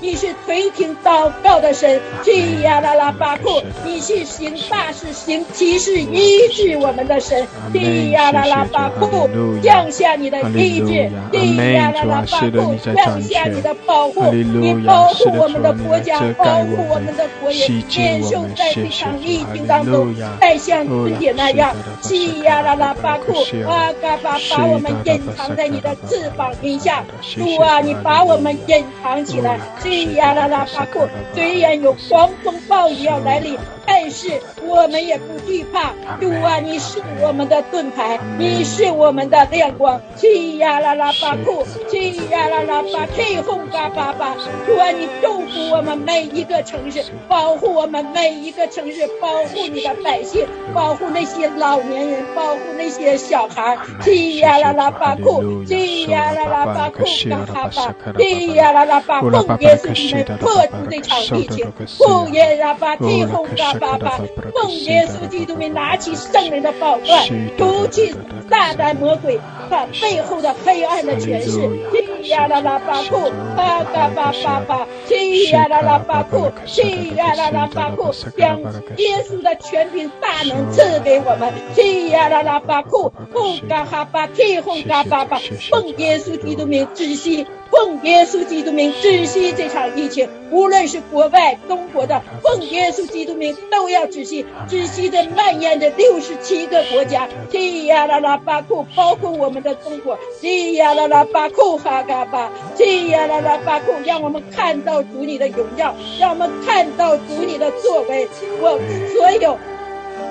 你是垂听祷告的神，提亚拉拉巴库，你是行大事、行奇事、医治我们的神，提亚拉拉巴库，降下你的医治，提亚拉拉巴库，降下你的保护，你保护我们的国家，保护我们的国人，免受在这场疫情当中再像之前那样，提亚拉拉巴库，阿嘎巴把我们隐藏在你的翅膀底下，主啊，你把我们隐藏起来。西呀啦啦巴库，虽然有狂风暴雨要来临，但是我们也不惧怕。主啊，你是我们的盾牌，你是我们的亮光。西呀啦啦巴库，西呀啦啦巴，天风嘎巴巴。主啊，你祝福我们每一个城市，保护我们每一个城市，保护你的百姓，保护那些老年人，保护那些小孩。西呀啦啦巴库，西呀啦啦巴库嘎巴巴，西呀啦啦巴贡耶。是你们破除这场疫情，不耶拉巴提红嘎巴巴，奉耶稣基督没拿起圣人的宝冠，除去撒旦魔鬼他背后的黑暗的权势。提呀啦啦巴库，巴嘎巴巴巴，提呀啦啦巴库，提呀啦啦巴库，将耶稣的权柄大能赐给我们。提呀啦啦巴库，红嘎哈巴提轰嘎巴巴，奉耶稣基督名止息。奉耶稣基督名止息这场疫情，无论是国外、中国的，奉耶稣基督名都要止息，止息这蔓延着六十七个国家。提亚拉拉巴库，包括我们的中国。提亚拉拉巴库哈嘎巴，提亚拉拉巴库，让我们看到主你的荣耀，让我们看到主你的作为。我所有。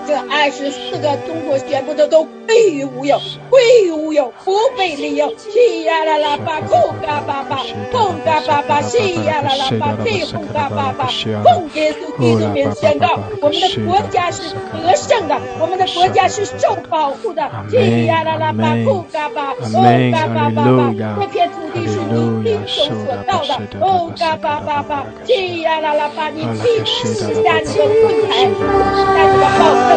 这二十四个中国全部的都归于无有，归于无有，不被利用。西呀啦啦巴，空嘎巴巴，空嘎巴巴，西呀啦啦巴，地空嘎巴巴。奉耶稣基督名宣告，我们的国家是。得胜的，我们的国家是。受保护的。西呀啦啦巴，空嘎巴，空嘎巴巴巴，这片土地是。你亲手所造的。空嘎巴巴巴，西呀啦啦巴，你亲自下你的盾牌，下你的宝证。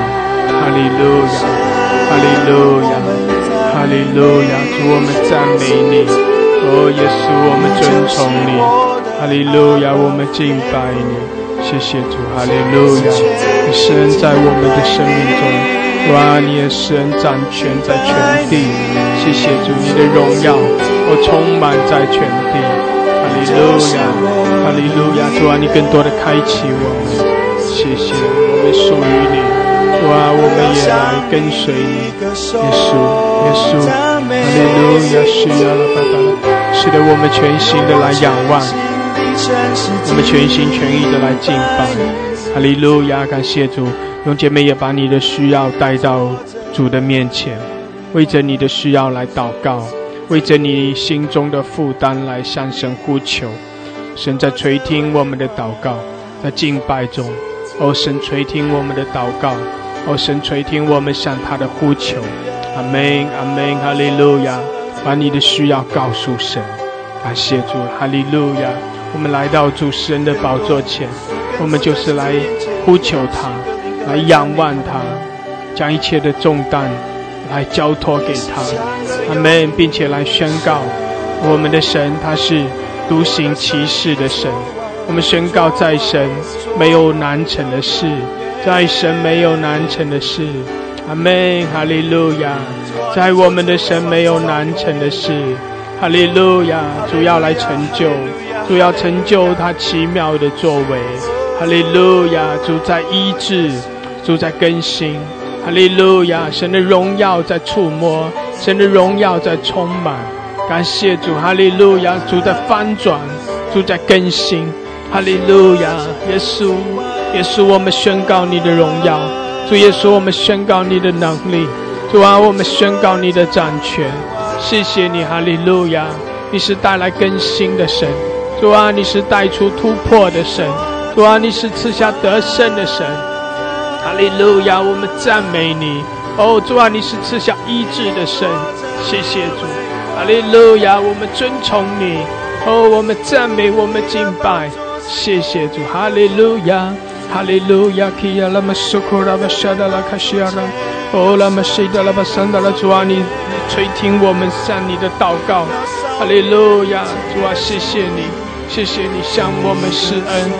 哈利路亚，哈利路亚，哈利路亚，主我们赞美你。哦，耶稣，我们尊崇你，哈利路亚，我们敬拜你，谢谢主，哈利路亚，你神在我们的生命中，哇，你的神掌权在全地，谢谢主，你的荣耀，我充满在全地，哈利路亚，哈利路亚，主啊，你更多的开启我们，谢谢，我们属于你，哇，我们也来跟随你，耶稣，耶稣，哈利路亚，需要了，爸爸。使得我们全心的来仰望，我们全心全意的来敬拜，哈利路亚！感谢主，用姐妹也把你的需要带到主的面前，为着你的需要来祷告，为着你心中的负担来向神呼求。神在垂听我们的祷告，在敬拜中，哦，神垂听我们的祷告，哦，神垂听我们向他的呼求。阿门，阿门，哈利路亚。把你的需要告诉神，感谢主，哈利路亚！我们来到主神的宝座前，我们就是来呼求他，来仰望他，将一切的重担来交托给他，阿门，并且来宣告我们的神他是独行其事的神。我们宣告在神没有难成的事，在神没有难成的事。阿门，哈利路亚！在我们的神没有难成的事，哈利路亚！主要来成就，主要成就他奇妙的作为，哈利路亚！主在医治，主在更新，哈利路亚！神的荣耀在触摸，神的荣耀在充满，感谢主，哈利路亚！主在翻转，主在更新，哈利路亚！耶稣，耶稣，我们宣告你的荣耀。主耶稣，我们宣告你的能力；主啊，我们宣告你的掌权。谢谢你，哈利路亚！你是带来更新的神；主啊，你是带出突破的神；主啊，你是赐下得胜的神。哈利路亚！我们赞美你。哦，主啊，你是赐下医治的神。谢谢主，哈利路亚！我们尊崇你。哦，我们赞美，我们敬拜。谢谢主，哈利路亚。哈利路亚，基亚拉玛苏库拉巴沙达拉卡西亚拉，哦拉玛西达拉巴桑达拉主啊，你垂听我们向你的祷告。哈利路亚，主啊，谢谢你，谢谢你向我们施恩。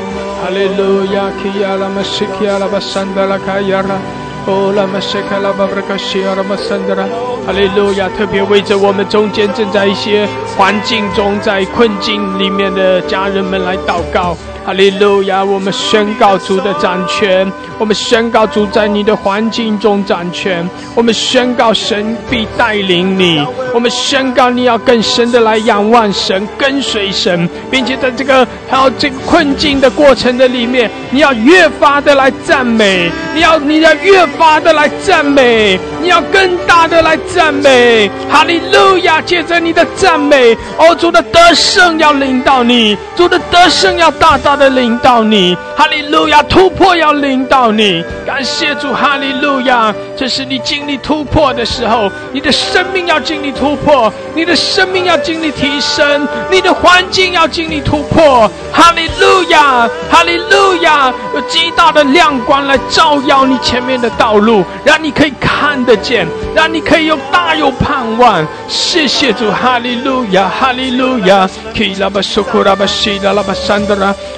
哈利路亚，基亚拉玛西基亚拉巴桑达拉卡亚拉，哦拉玛西卡拉巴布拉卡西亚拉玛桑达拉。哈利路亚，特别为着我们中间正在一些环境中在困境里面的家人们来祷告。哈利路亚！我们宣告主的掌权，我们宣告主在你的环境中掌权，我们宣告神必带领你，我们宣告你要更深的来仰望神，跟随神，并且在这个还有这个困境的过程的里面，你要越发的来赞美，你要你要越发的来赞美，你要更大的来赞美。哈利路亚！借着你的赞美，哦，主的得胜要领到你，主的得胜要大大。他的领导你，哈利路亚！突破要领导你，感谢主，哈利路亚！这是你经历突破的时候，你的生命要经历突破，你的生命要经历提升，你的环境要经历突破，哈利路亚，哈利路亚！有极大的亮光来照耀你前面的道路，让你可以看得见，让你可以有大有盼望。谢谢主，哈利路亚，哈利路亚！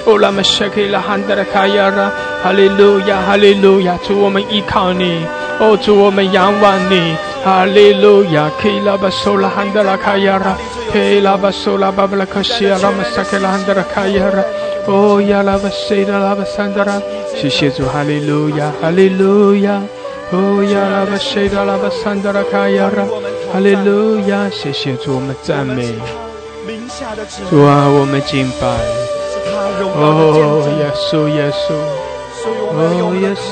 哦，拉玛谢克拉罕德拉卡亚拉，哈利路亚，哈利路亚，主我们依靠你，哦，主我们仰望你，哈利路亚，克拉巴苏拉罕德拉卡亚拉，克拉巴苏拉巴布拉卡西亚拉玛萨克拉罕德拉卡亚拉，哦呀拉巴西达拉巴桑德拉，谢谢主，哈利路亚，哈利路亚，哦呀拉巴西达拉巴桑德拉卡亚拉，哈利路亚，谢谢主，我们赞美，主啊，我们敬拜。哦，耶稣，耶稣，哦，耶稣，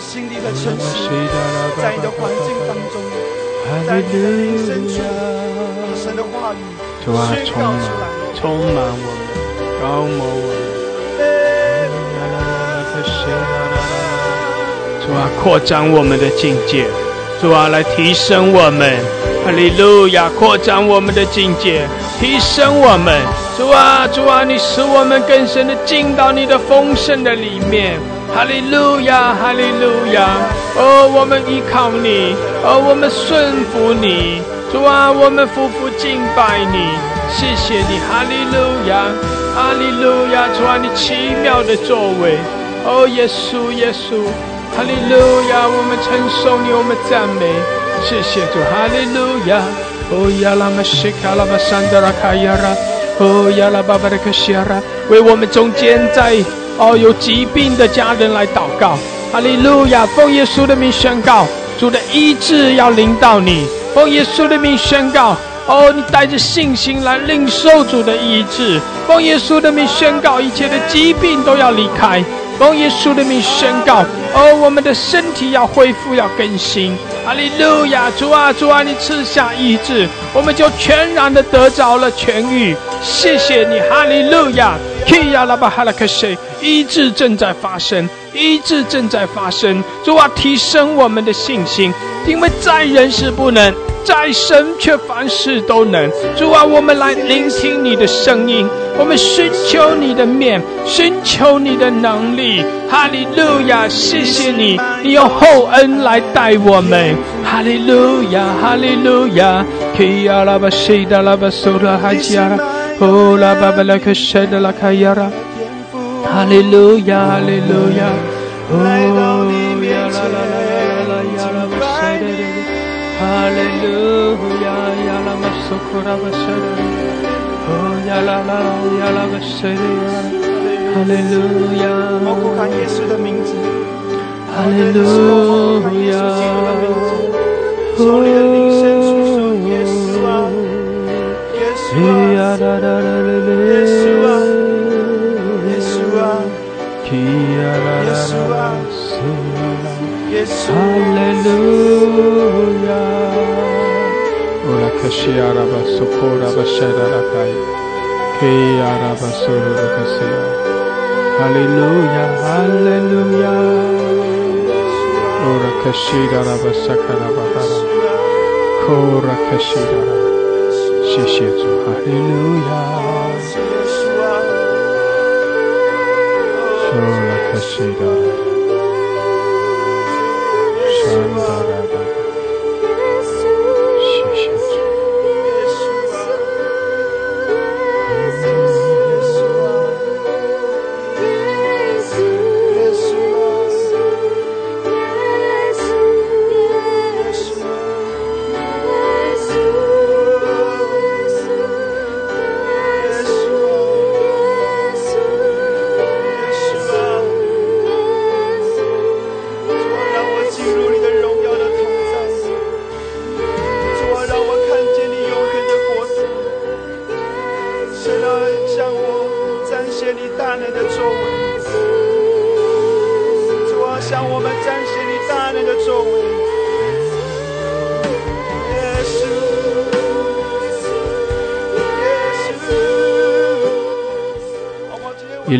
心里很诚实，在你的环境当中，在你的灵深处，神的话语宣告出来，充满我们，高摩我们。主啊，扩张我们的境界，主啊，来提升我们，哈利路亚！扩张我们的境界，提升我们，主啊，主啊，你使我们更深的进到你的丰盛的里面。哈利路亚，哈利路亚！哦，我们依靠你，哦，我们顺服你，主啊，我们夫妇敬拜你，谢谢你，哈利路亚，哈利路亚！主啊，你奇妙的作为，哦，耶稣，耶稣，哈利路亚！我们称颂你，我们赞美，谢谢主，哈利路亚！哦亚拉玛西卡拉巴山德拉卡亚拉，哦呀拉巴巴的克西亚拉，为我们中间在。哦，有疾病的家人来祷告，哈利路亚！奉耶稣的名宣告，主的医治要临到你。奉耶稣的名宣告，哦，你带着信心来领受主的医治。奉耶稣的名宣告，一切的疾病都要离开。奉耶稣的名宣告，哦，我们的身体要恢复，要更新。哈利路亚！主啊，主啊，你赐下医治，我们就全然的得着了痊愈。谢谢你，哈利路亚！医治正在发生，医治正在发生。主啊，提升我们的信心，因为在人是不能，在神却凡事都能。主啊，我们来聆听你的声音，我们寻求你的面，寻求你的能力。哈利路亚！谢谢你，你用厚恩来待我们。哈利路亚，哈利路亚。哈利路亚，哈利路亚，哦，哈利路亚，我呼喊耶稣的名字，哈利路亚，从你的灵深处说耶稣啊。耶稣啊，耶稣啊，耶稣啊，耶稣，哈利路亚。乌拉克西阿拉巴苏库拉巴谢拉拉开，基阿拉巴苏鲁克西亚，哈利路亚，哈利路亚。乌拉克西阿拉巴萨卡拉巴达拉，库拉克西阿拉。谢谢主，哈利路亚。说了可惜的，山达拉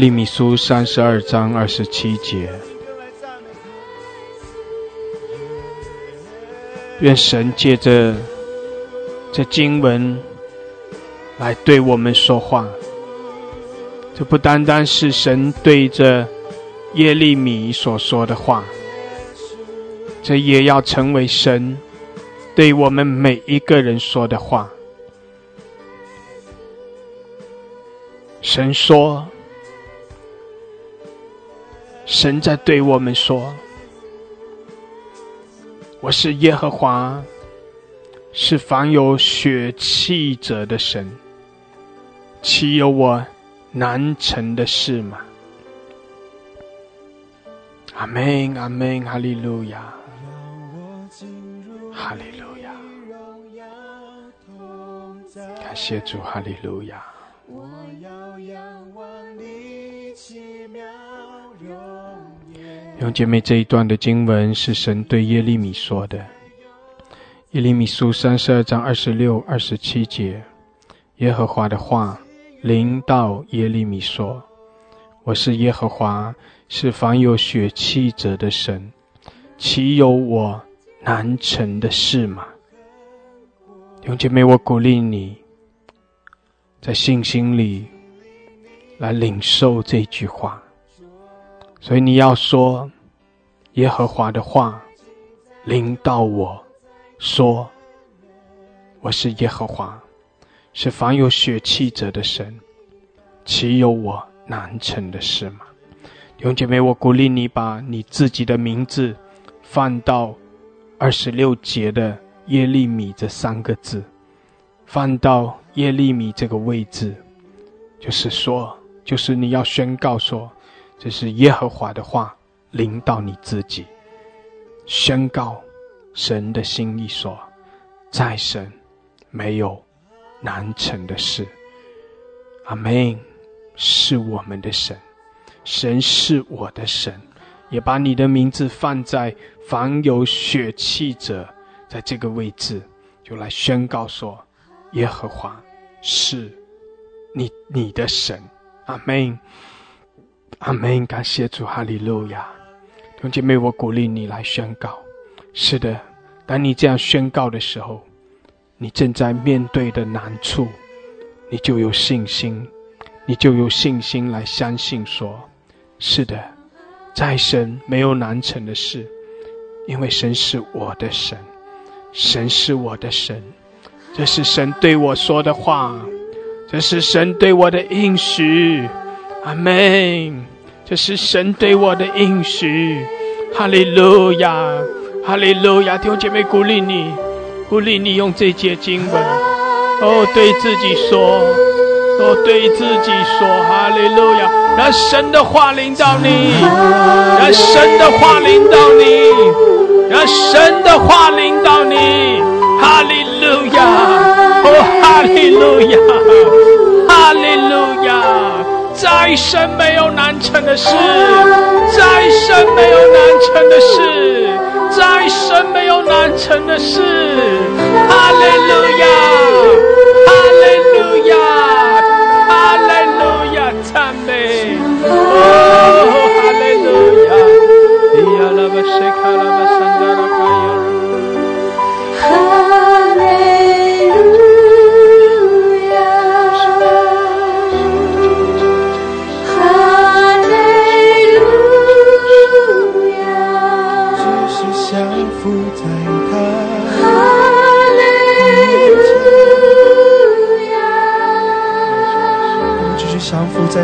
利米书三十二章二十七节，愿神借着这经文来对我们说话。这不单单是神对着耶利米所说的话，这也要成为神对我们每一个人说的话。神说。神在对我们说：“我是耶和华，是凡有血气者的神，岂有我难成的事吗？”阿门，阿门，哈利路亚，哈利路亚，感谢主，哈利路亚。兄姐妹，这一段的经文是神对耶利米说的。耶利米书三十二章二十六、二十七节，耶和华的话临到耶利米说：“我是耶和华，是凡有血气者的神，岂有我难成的事吗？”弟兄姐妹，我鼓励你，在信心里来领受这句话。所以你要说，耶和华的话临到我说：“我是耶和华，是凡有血气者的神，岂有我难成的事吗？”弟兄姐妹，我鼓励你把你自己的名字放到二十六节的耶利米这三个字，放到耶利米这个位置，就是说，就是你要宣告说。这是耶和华的话，临到你自己，宣告神的心意说：在神没有难成的事。阿门。是我们的神，神是我的神，也把你的名字放在凡有血气者，在这个位置，就来宣告说：耶和华是你你的神。阿门。阿门！感谢主，哈利路亚！弟兄姐妹，我鼓励你来宣告。是的，当你这样宣告的时候，你正在面对的难处，你就有信心，你就有信心来相信说：是的，在神没有难成的事，因为神是我的神，神是我的神，这是神对我说的话，这是神对我的应许。阿门。这是神对我的应许，哈利路亚，哈利路亚！弟兄姐妹，鼓励你，鼓励你用这节经文，哦，对自己说，哦，对自己说，哈利路亚！让神的话领导你，让神的话领导你，让神的话领导你，哈利路亚，哦，哈利路亚，哈利路亚。再生没有难成的事，再生没有难成的事，再生没有难成的事。哈利路亚，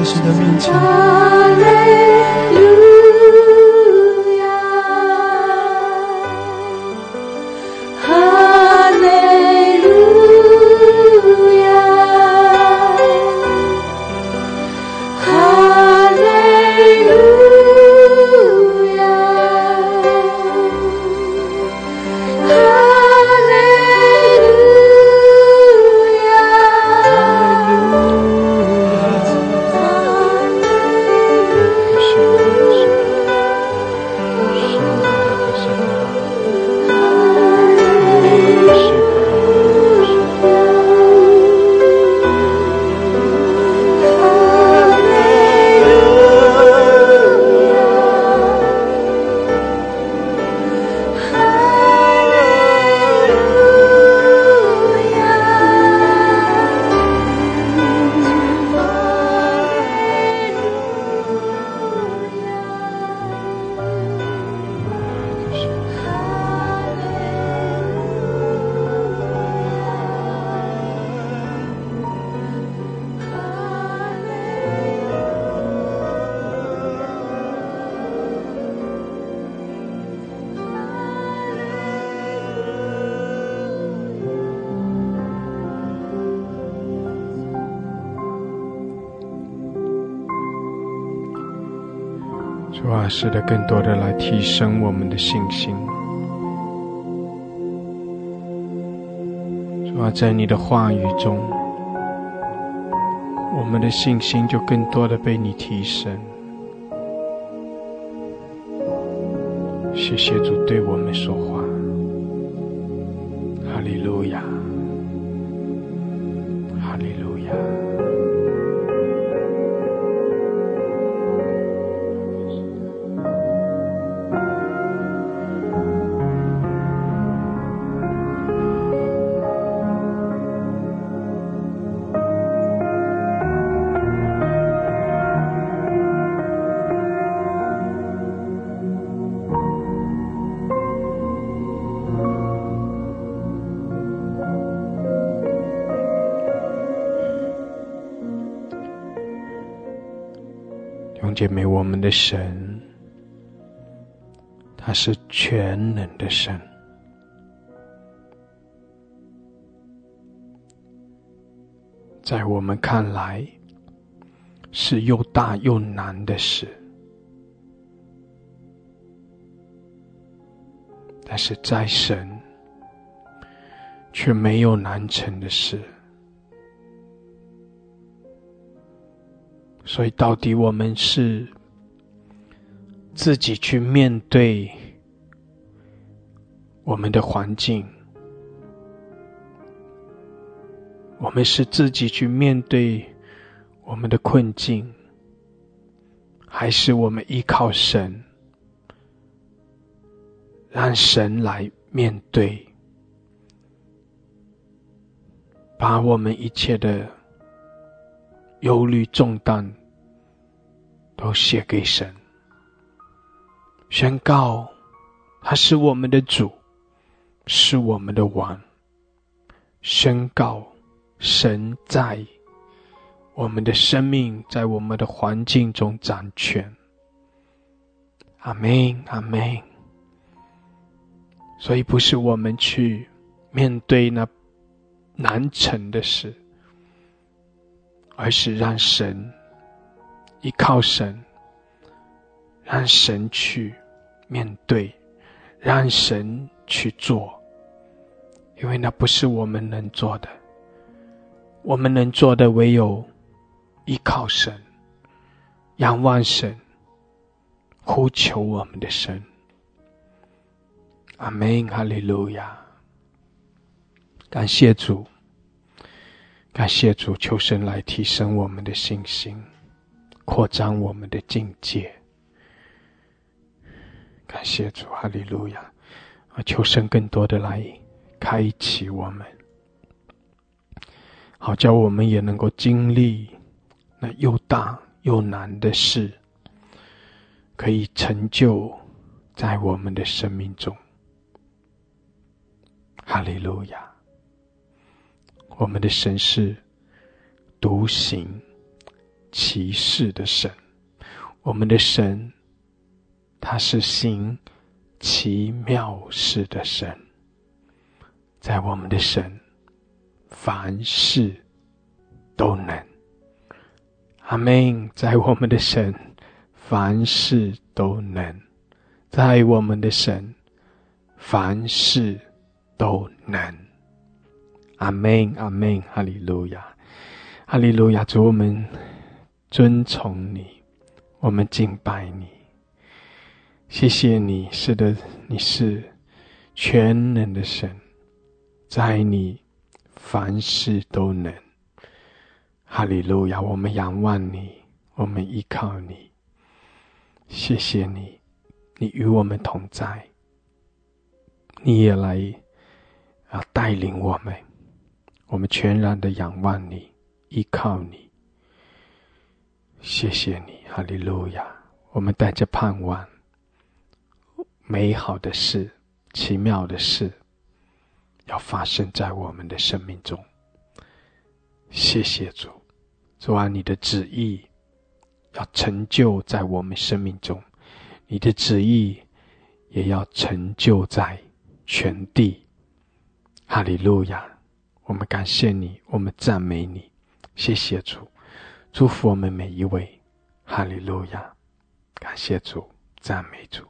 神的面前。更多的来提升我们的信心，是吧？在你的话语中，我们的信心就更多的被你提升。谢谢主我们的神，他是全能的神，在我们看来是又大又难的事，但是在神却没有难成的事。所以，到底我们是自己去面对我们的环境，我们是自己去面对我们的困境，还是我们依靠神，让神来面对，把我们一切的忧虑重担。都写给神，宣告他是我们的主，是我们的王。宣告神在我们的生命，在我们的环境中掌权。阿门，阿门。所以不是我们去面对那难成的事，而是让神。依靠神，让神去面对，让神去做，因为那不是我们能做的。我们能做的唯有依靠神，仰望神，呼求我们的神。阿门，哈利路亚！感谢主，感谢主，求神来提升我们的信心。扩张我们的境界，感谢主，哈利路亚！啊，求神更多的来开启我们，好叫我们也能够经历那又大又难的事，可以成就在我们的生命中。哈利路亚！我们的神是独行。奇事的神，我们的神，他是行奇妙事的神。在我们的神，凡事都能。阿门。在我们的神，凡事都能。在我们的神，凡事都能。阿门，阿门，哈利路亚，哈利路亚，主我们。尊崇你，我们敬拜你，谢谢你。是的，你是全能的神，在你凡事都能。哈利路亚！我们仰望你，我们依靠你。谢谢你，你与我们同在，你也来啊带领我们。我们全然的仰望你，依靠你。谢谢你，哈利路亚！我们带着盼望，美好的事、奇妙的事，要发生在我们的生命中。谢谢主，主啊，你的旨意要成就在我们生命中，你的旨意也要成就在全地。哈利路亚！我们感谢你，我们赞美你，谢谢主。祝福我们每一位，哈利路亚！感谢主，赞美主，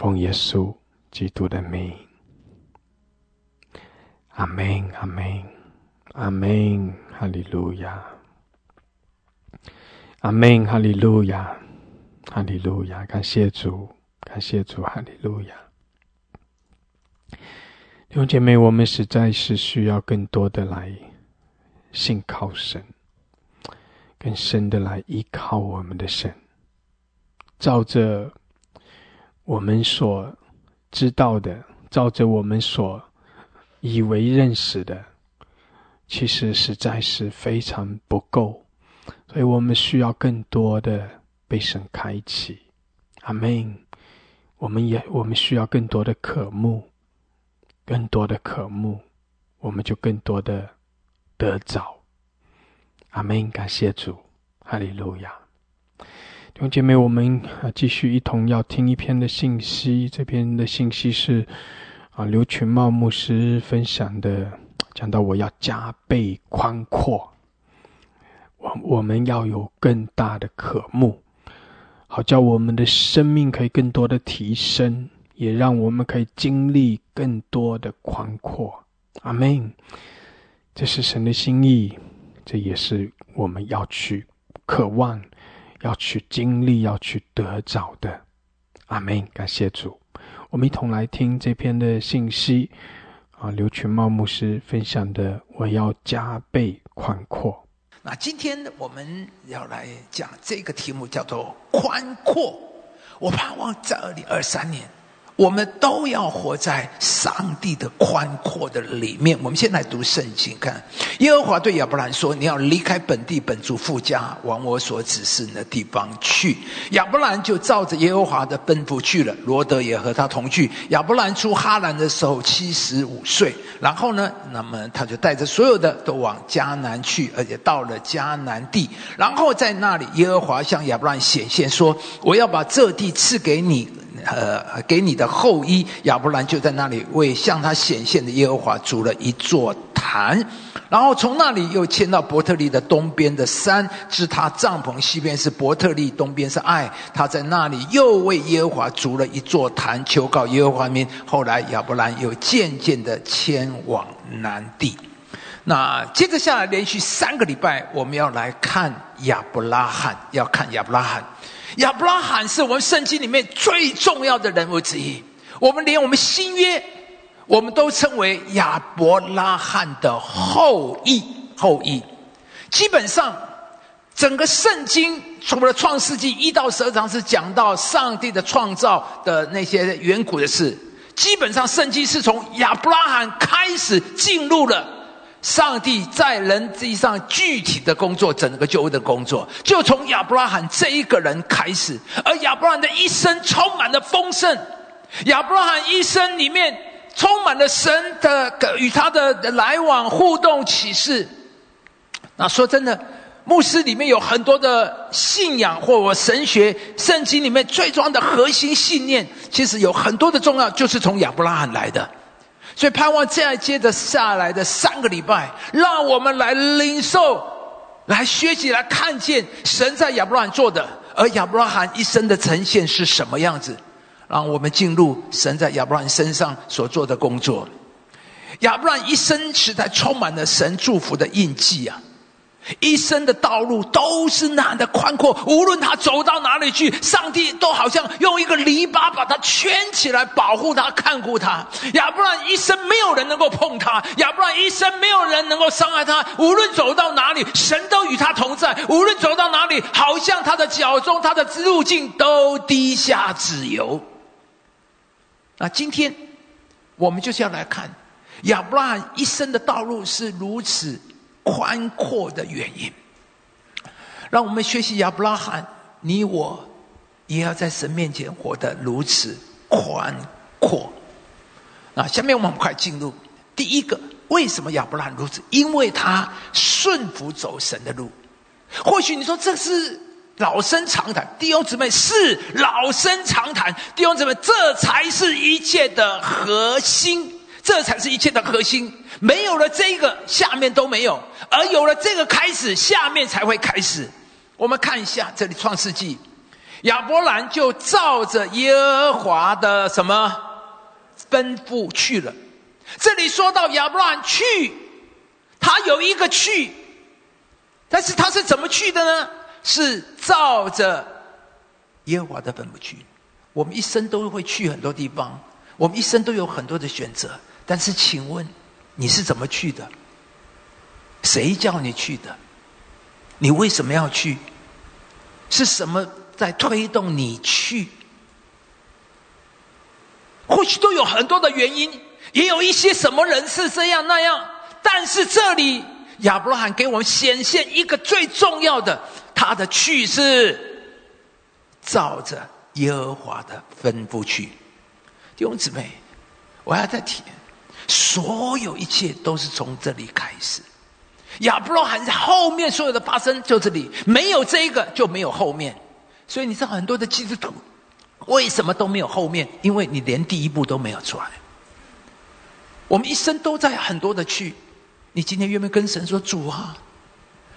奉耶稣基督的名，阿门，阿门，阿门，哈利路亚，阿门，哈利路亚，哈利路亚！感谢主，感谢主，哈利路亚。弟兄姐妹，我们实在是需要更多的来信靠神，更深的来依靠我们的神，照着我们所知道的，照着我们所以为认识的，其实实在是非常不够，所以我们需要更多的被神开启。阿门。我们也我们需要更多的渴慕。更多的渴慕，我们就更多的得着。阿门！感谢主，哈利路亚。兄姐妹，我们啊继续一同要听一篇的信息。这篇的信息是啊，刘群茂牧师分享的，讲到我要加倍宽阔，我我们要有更大的渴慕，好叫我们的生命可以更多的提升。也让我们可以经历更多的宽阔，阿门。这是神的心意，这也是我们要去渴望、要去经历、要去得着的，阿门。感谢主，我们一同来听这篇的信息啊，刘群茂牧师分享的，我要加倍宽阔。那今天我们要来讲这个题目，叫做宽阔。我盼望在二零二三年。我们都要活在上帝的宽阔的里面。我们先来读圣经，看耶和华对亚伯兰说：“你要离开本地本族富家，往我所指示的地方去。”亚伯兰就照着耶和华的吩咐去了。罗德也和他同去。亚伯兰出哈兰的时候七十五岁，然后呢，那么他就带着所有的都往迦南去，而且到了迦南地，然后在那里，耶和华向亚伯兰显现说：“我要把这地赐给你。”呃，给你的后裔亚伯兰就在那里为向他显现的耶和华筑了一座坛，然后从那里又迁到伯特利的东边的山，支他帐篷西边是伯特利，东边是爱。他在那里又为耶和华筑了一座坛，求告耶和华名。后来亚伯兰又渐渐的迁往南地。那接着下来连续三个礼拜，我们要来看亚伯拉罕，要看亚伯拉罕。亚伯拉罕是我们圣经里面最重要的人物之一。我们连我们新约，我们都称为亚伯拉罕的后裔。后裔，基本上整个圣经除了创世纪一到十二章是讲到上帝的创造的那些远古的事，基本上圣经是从亚伯拉罕开始进入了。上帝在人际上具体的工作，整个救恩的工作，就从亚伯拉罕这一个人开始。而亚伯拉罕的一生充满了丰盛，亚伯拉罕一生里面充满了神的与他的来往互动启示。那说真的，牧师里面有很多的信仰或我神学圣经里面最重要的核心信念，其实有很多的重要，就是从亚伯拉罕来的。所以盼望这样接着下来的三个礼拜，让我们来领受、来学习、来看见神在亚伯拉罕做的，而亚伯拉罕一生的呈现是什么样子，让我们进入神在亚伯拉罕身上所做的工作。亚伯拉罕一生时代充满了神祝福的印记啊！一生的道路都是那样的宽阔，无论他走到哪里去，上帝都好像用一个篱笆把他圈起来，保护他、看顾他。亚伯兰一生没有人能够碰他，亚伯兰一生没有人能够伤害他。无论走到哪里，神都与他同在；无论走到哪里，好像他的脚中、他的路径都低下自由。那今天我们就是要来看亚伯拉一生的道路是如此。宽阔的原因，让我们学习亚伯拉罕，你我也要在神面前活得如此宽阔。那下面我们快进入第一个，为什么亚伯拉罕如此？因为他顺服走神的路。或许你说这是老生常谈，弟兄姊妹是老生常谈，弟兄姊妹这才是一切的核心。这才是一切的核心。没有了这个，下面都没有；而有了这个开始，下面才会开始。我们看一下这里《创世纪》，亚伯兰就照着耶和华的什么吩咐去了。这里说到亚伯兰去，他有一个去，但是他是怎么去的呢？是照着耶和华的吩咐去。我们一生都会去很多地方，我们一生都有很多的选择。但是，请问你是怎么去的？谁叫你去的？你为什么要去？是什么在推动你去？或许都有很多的原因，也有一些什么人是这样那样。但是这里亚伯拉罕给我们显现一个最重要的，他的去是照着耶和华的吩咐去。弟兄姊妹，我要再提，所有一切都是从这里开始。亚伯拉罕后面所有的发生就这里，没有这一个就没有后面。所以你知道很多的基督徒为什么都没有后面？因为你连第一步都没有出来。我们一生都在很多的去。你今天愿不愿意跟神说：“主啊，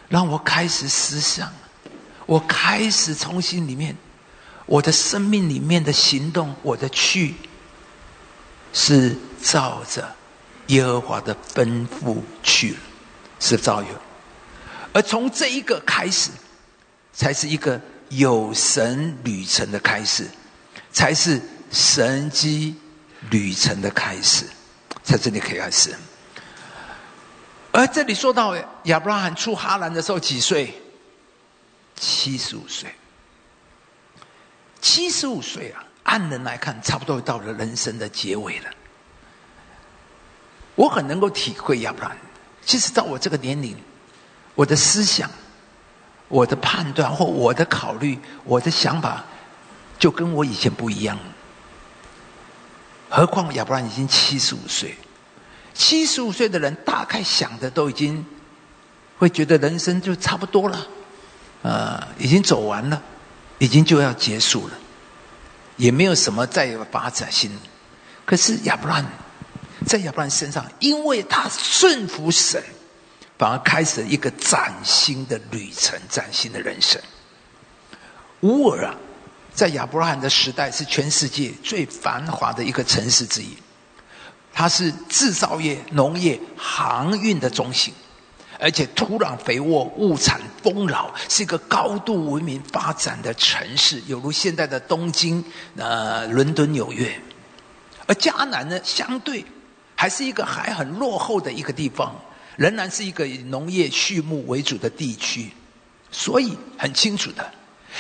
让我开始思想，我开始从心里面，我的生命里面的行动，我的去，是照着耶和华的吩咐去了，是造有。而从这一个开始，才是一个有神旅程的开始，才是神机旅程的开始，在这里可以开始。”而这里说到亚伯拉罕出哈兰的时候几岁？七十五岁。七十五岁啊，按人来看，差不多到了人生的结尾了。我很能够体会亚伯拉罕。其实到我这个年龄，我的思想、我的判断或我的考虑、我的想法，就跟我以前不一样。何况亚伯拉罕已经七十五岁。七十五岁的人，大概想的都已经会觉得人生就差不多了，啊，已经走完了，已经就要结束了，也没有什么再有发展性。可是亚伯兰在亚伯兰身上，因为他顺服神，反而开始了一个崭新的旅程，崭新的人生。乌尔啊，在亚伯拉罕的时代是全世界最繁华的一个城市之一。它是制造业、农业、航运的中心，而且土壤肥沃、物产丰饶，是一个高度文明发展的城市，犹如现在的东京、呃伦敦、纽约。而迦南呢，相对还是一个还很落后的一个地方，仍然是一个以农业、畜牧为主的地区。所以很清楚的，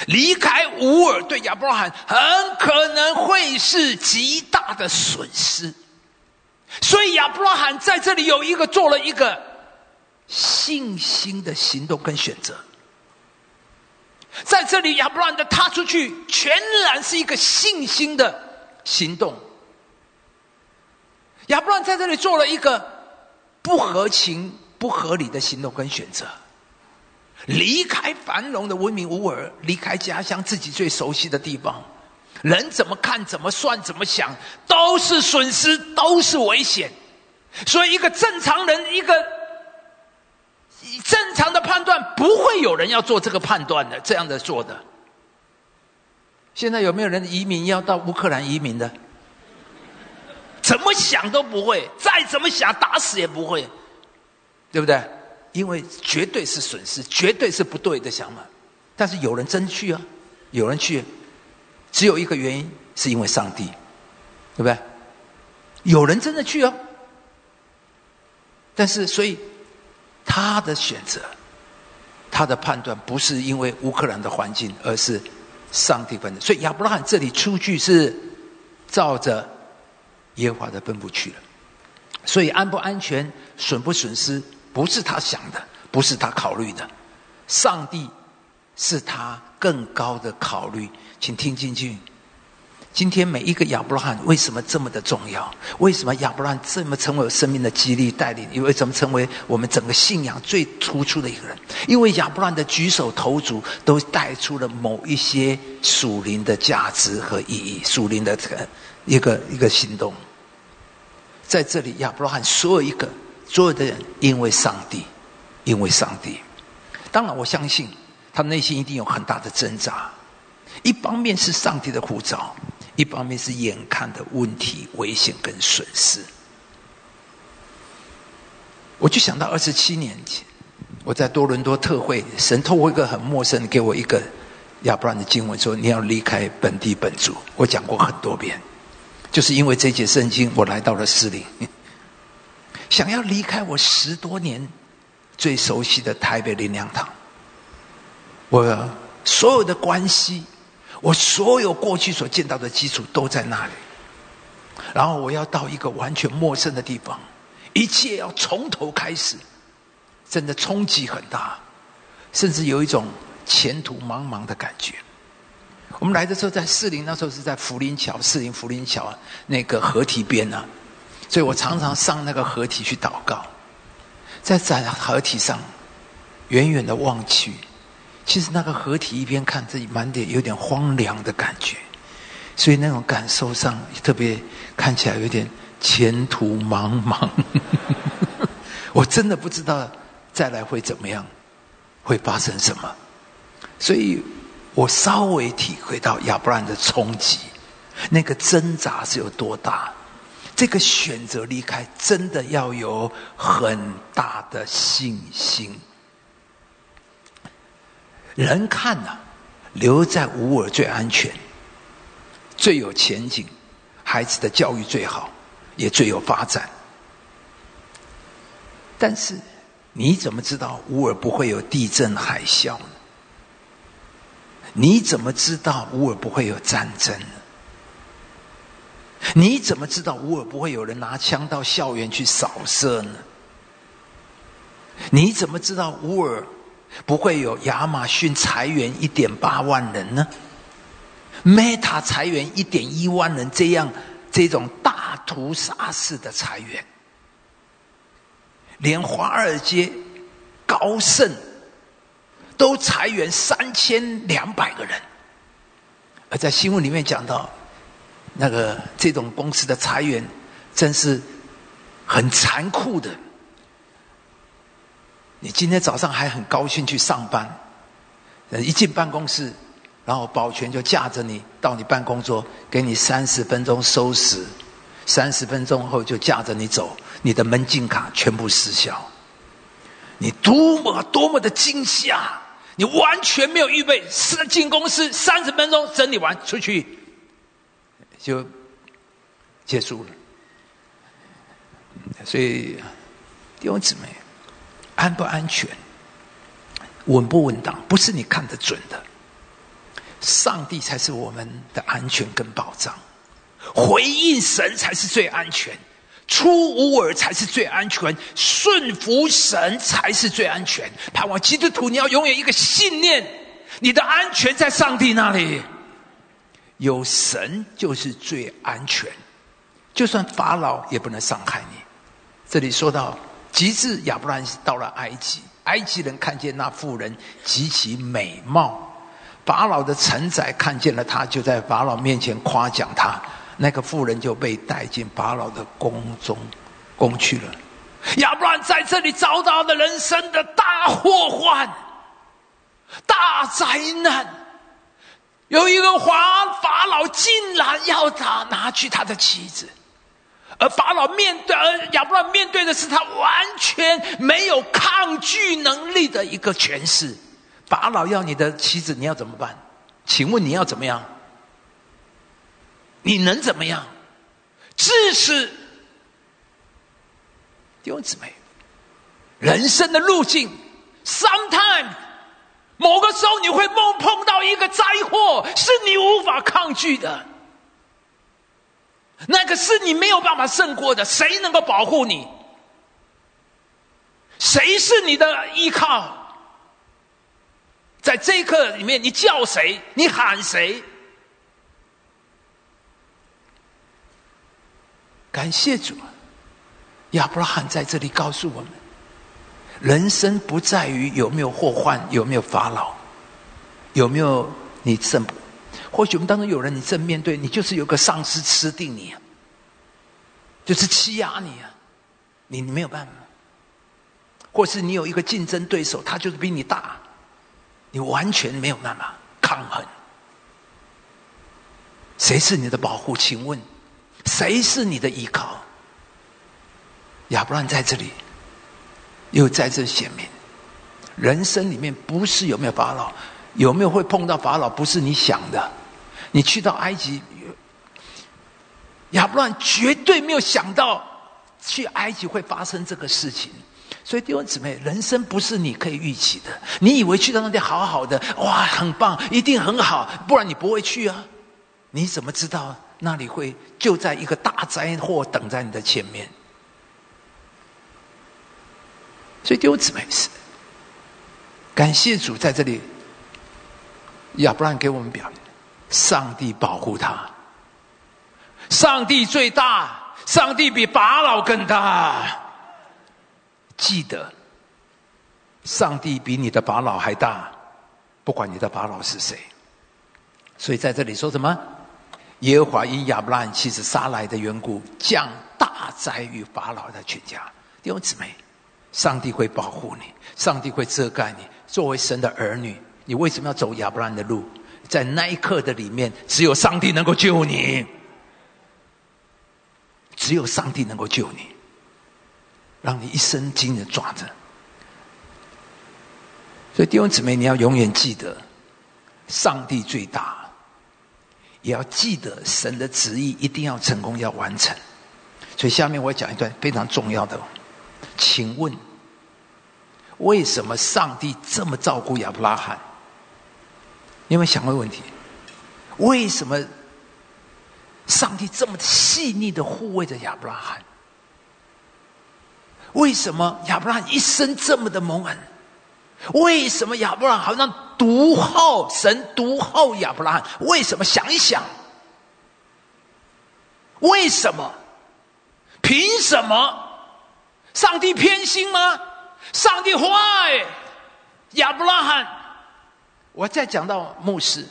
离开乌尔对亚伯拉罕很可能会是极大的损失。所以亚伯拉罕在这里有一个做了一个信心的行动跟选择，在这里亚伯拉罕的踏出去，全然是一个信心的行动。亚伯拉罕在这里做了一个不合情、不合理的行动跟选择，离开繁荣的文明乌尔，离开家乡自己最熟悉的地方。人怎么看、怎么算、怎么想，都是损失，都是危险。所以，一个正常人，一个正常的判断，不会有人要做这个判断的，这样的做的。现在有没有人移民要到乌克兰移民的？怎么想都不会，再怎么想，打死也不会，对不对？因为绝对是损失，绝对是不对的想法。但是有人真去啊，有人去。只有一个原因，是因为上帝，对不对？有人真的去哦，但是所以他的选择，他的判断不是因为乌克兰的环境，而是上帝分的。所以亚伯拉罕这里出去是照着耶和华的吩咐去了。所以安不安全、损不损失，不是他想的，不是他考虑的，上帝是他更高的考虑。请听进去。今天每一个亚伯拉罕为什么这么的重要？为什么亚伯拉罕这么成为我生命的激励带领？因为怎么成为我们整个信仰最突出的一个人？因为亚伯拉罕的举手投足都带出了某一些属灵的价值和意义，属灵的这个一个一个行动。在这里，亚伯拉罕所有一个所有的人，因为上帝，因为上帝。当然，我相信他内心一定有很大的挣扎。一方面是上帝的护照，一方面是眼看的问题、危险跟损失。我就想到二十七年前，我在多伦多特会，神透过一个很陌生，给我一个亚伯兰的经文说：“你要离开本地本族。”我讲过很多遍，就是因为这节圣经，我来到了士林，想要离开我十多年最熟悉的台北林良堂，我所有的关系，我所有过去所见到的基础都在那里，然后我要到一个完全陌生的地方，一切要从头开始，真的冲击很大，甚至有一种。前途茫茫的感觉。我们来的时候在士林，那时候是在福林桥，士林福林桥那个河堤边呢，所以我常常上那个河堤去祷告。在在河堤上，远远的望去，其实那个河堤一边看，自己满点有点荒凉的感觉，所以那种感受上特别看起来有点前途茫茫。我真的不知道再来会怎么样，会发生什么。所以，我稍微体会到亚伯兰的冲击，那个挣扎是有多大。这个选择离开，真的要有很大的信心。人看呐，留在乌尔最安全，最有前景，孩子的教育最好，也最有发展。但是，你怎么知道乌尔不会有地震海啸呢？你怎么知道乌尔不会有战争呢？你怎么知道乌尔不会有人拿枪到校园去扫射呢？你怎么知道乌尔不会有亚马逊裁员一点八万人呢？Meta 裁员一点一万人，这样这种大屠杀式的裁员，连华尔街高盛。都裁员三千两百个人，而在新闻里面讲到，那个这种公司的裁员真是很残酷的。你今天早上还很高兴去上班，一进办公室，然后保全就架着你到你办公桌，给你三十分钟收拾，三十分钟后就架着你走，你的门禁卡全部失效，你多么多么的惊吓！你完全没有预备，是进公司三十分钟整理完出去，就结束了。所以弟兄姊妹，安不安全，稳不稳当，不是你看得准的。上帝才是我们的安全跟保障，回应神才是最安全。出乌尔才是最安全，顺服神才是最安全。盼望基督徒，你要永远一个信念：你的安全在上帝那里，有神就是最安全。就算法老也不能伤害你。这里说到极致，亚伯兰到了埃及，埃及人看见那妇人极其美貌，法老的臣宰看见了他，就在法老面前夸奖他。那个妇人就被带进法老的宫中，宫去了。亚伯兰在这里遭到了人生的大祸患、大灾难。有一个皇法老竟然要他拿去他的妻子，而法老面对，而亚伯兰面对的是他完全没有抗拒能力的一个权势。法老要你的妻子，你要怎么办？请问你要怎么样？你能怎么样？至是弟兄姊妹，人生的路径，sometime 某个时候你会梦碰到一个灾祸，是你无法抗拒的，那个是你没有办法胜过的。谁能够保护你？谁是你的依靠？在这一刻里面，你叫谁？你喊谁？感谢主，亚伯拉罕在这里告诉我们：人生不在于有没有祸患，有没有法老，有没有你正。或许我们当中有人，你正面对，你就是有个上司吃定你，啊就是欺压你啊，你没有办法；或是你有一个竞争对手，他就是比你大，你完全没有办法抗衡。谁是你的保护？请问？谁是你的依靠？亚伯兰在这里，又在这显明，人生里面不是有没有法老，有没有会碰到法老？不是你想的。你去到埃及，亚伯拉罕绝对没有想到去埃及会发生这个事情。所以弟兄姊妹，人生不是你可以预期的。你以为去到那里好好的，哇，很棒，一定很好，不然你不会去啊。你怎么知道那里会就在一个大灾祸等在你的前面？所以弟兄姊妹是感谢主在这里。亚伯拉罕给我们表，上帝保护他，上帝最大，上帝比法老更大。记得，上帝比你的法老还大，不管你的法老是谁。所以在这里说什么？耶和华因亚伯拉罕妻子杀来的缘故，降大灾于法老的全家。弟兄姊妹，上帝会保护你，上帝会遮盖你。作为神的儿女。你为什么要走亚伯兰的路？在那一刻的里面，只有上帝能够救你，只有上帝能够救你，让你一生紧的抓着。所以弟兄姊妹，你要永远记得，上帝最大，也要记得神的旨意一定要成功，要完成。所以下面我讲一段非常重要的，请问，为什么上帝这么照顾亚伯拉罕？你有没有想过问题？为什么上帝这么细腻的护卫着亚伯拉罕？为什么亚伯拉罕一生这么的蒙恩？为什么亚伯拉罕好像独厚神独厚亚伯拉罕？为什么想一想？为什么？凭什么？上帝偏心吗？上帝坏亚伯拉罕？我再讲到牧师，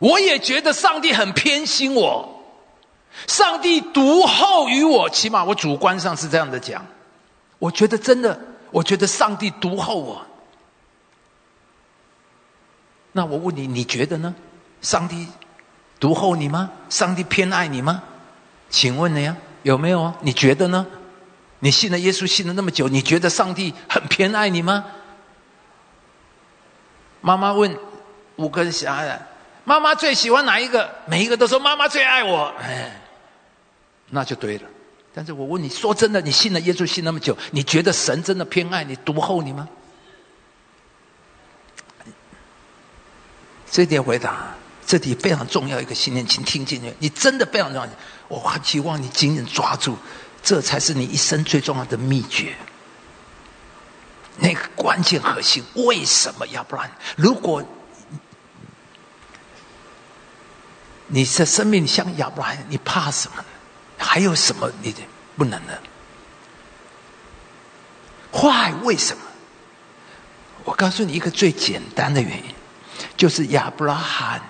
我也觉得上帝很偏心我，上帝独厚于我，起码我主观上是这样的讲。我觉得真的，我觉得上帝独厚我。那我问你，你觉得呢？上帝独厚你吗？上帝偏爱你吗？请问你呀，有没有啊？你觉得呢？你信了耶稣信了那么久，你觉得上帝很偏爱你吗？妈妈问。五个小孩，妈妈最喜欢哪一个？每一个都说妈妈最爱我，哎，那就对了。但是我问你说真的，你信了耶稣信那么久，你觉得神真的偏爱你、独厚你吗？这点回答，这里非常重要一个信念，请听进去。你真的非常重要，我很希望你紧紧抓住，这才是你一生最重要的秘诀。那个关键核心，为什么？要不然，如果。你的生命像亚伯拉罕，你怕什么？还有什么你不能的？坏为什么？我告诉你一个最简单的原因，就是亚伯拉罕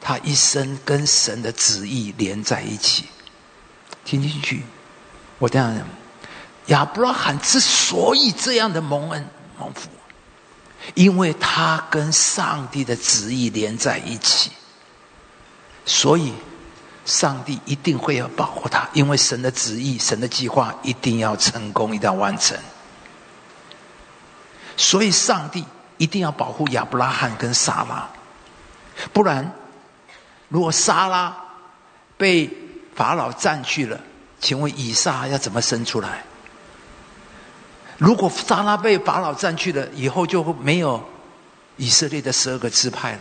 他一生跟神的旨意连在一起。听进去，我这样讲，亚伯拉罕之所以这样的蒙恩蒙福，因为他跟上帝的旨意连在一起。所以，上帝一定会要保护他，因为神的旨意、神的计划一定要成功，一定要完成。所以，上帝一定要保护亚伯拉罕跟撒拉，不然，如果撒拉被法老占去了，请问以撒要怎么生出来？如果撒拉被法老占去了，以后就没有以色列的十二个支派了。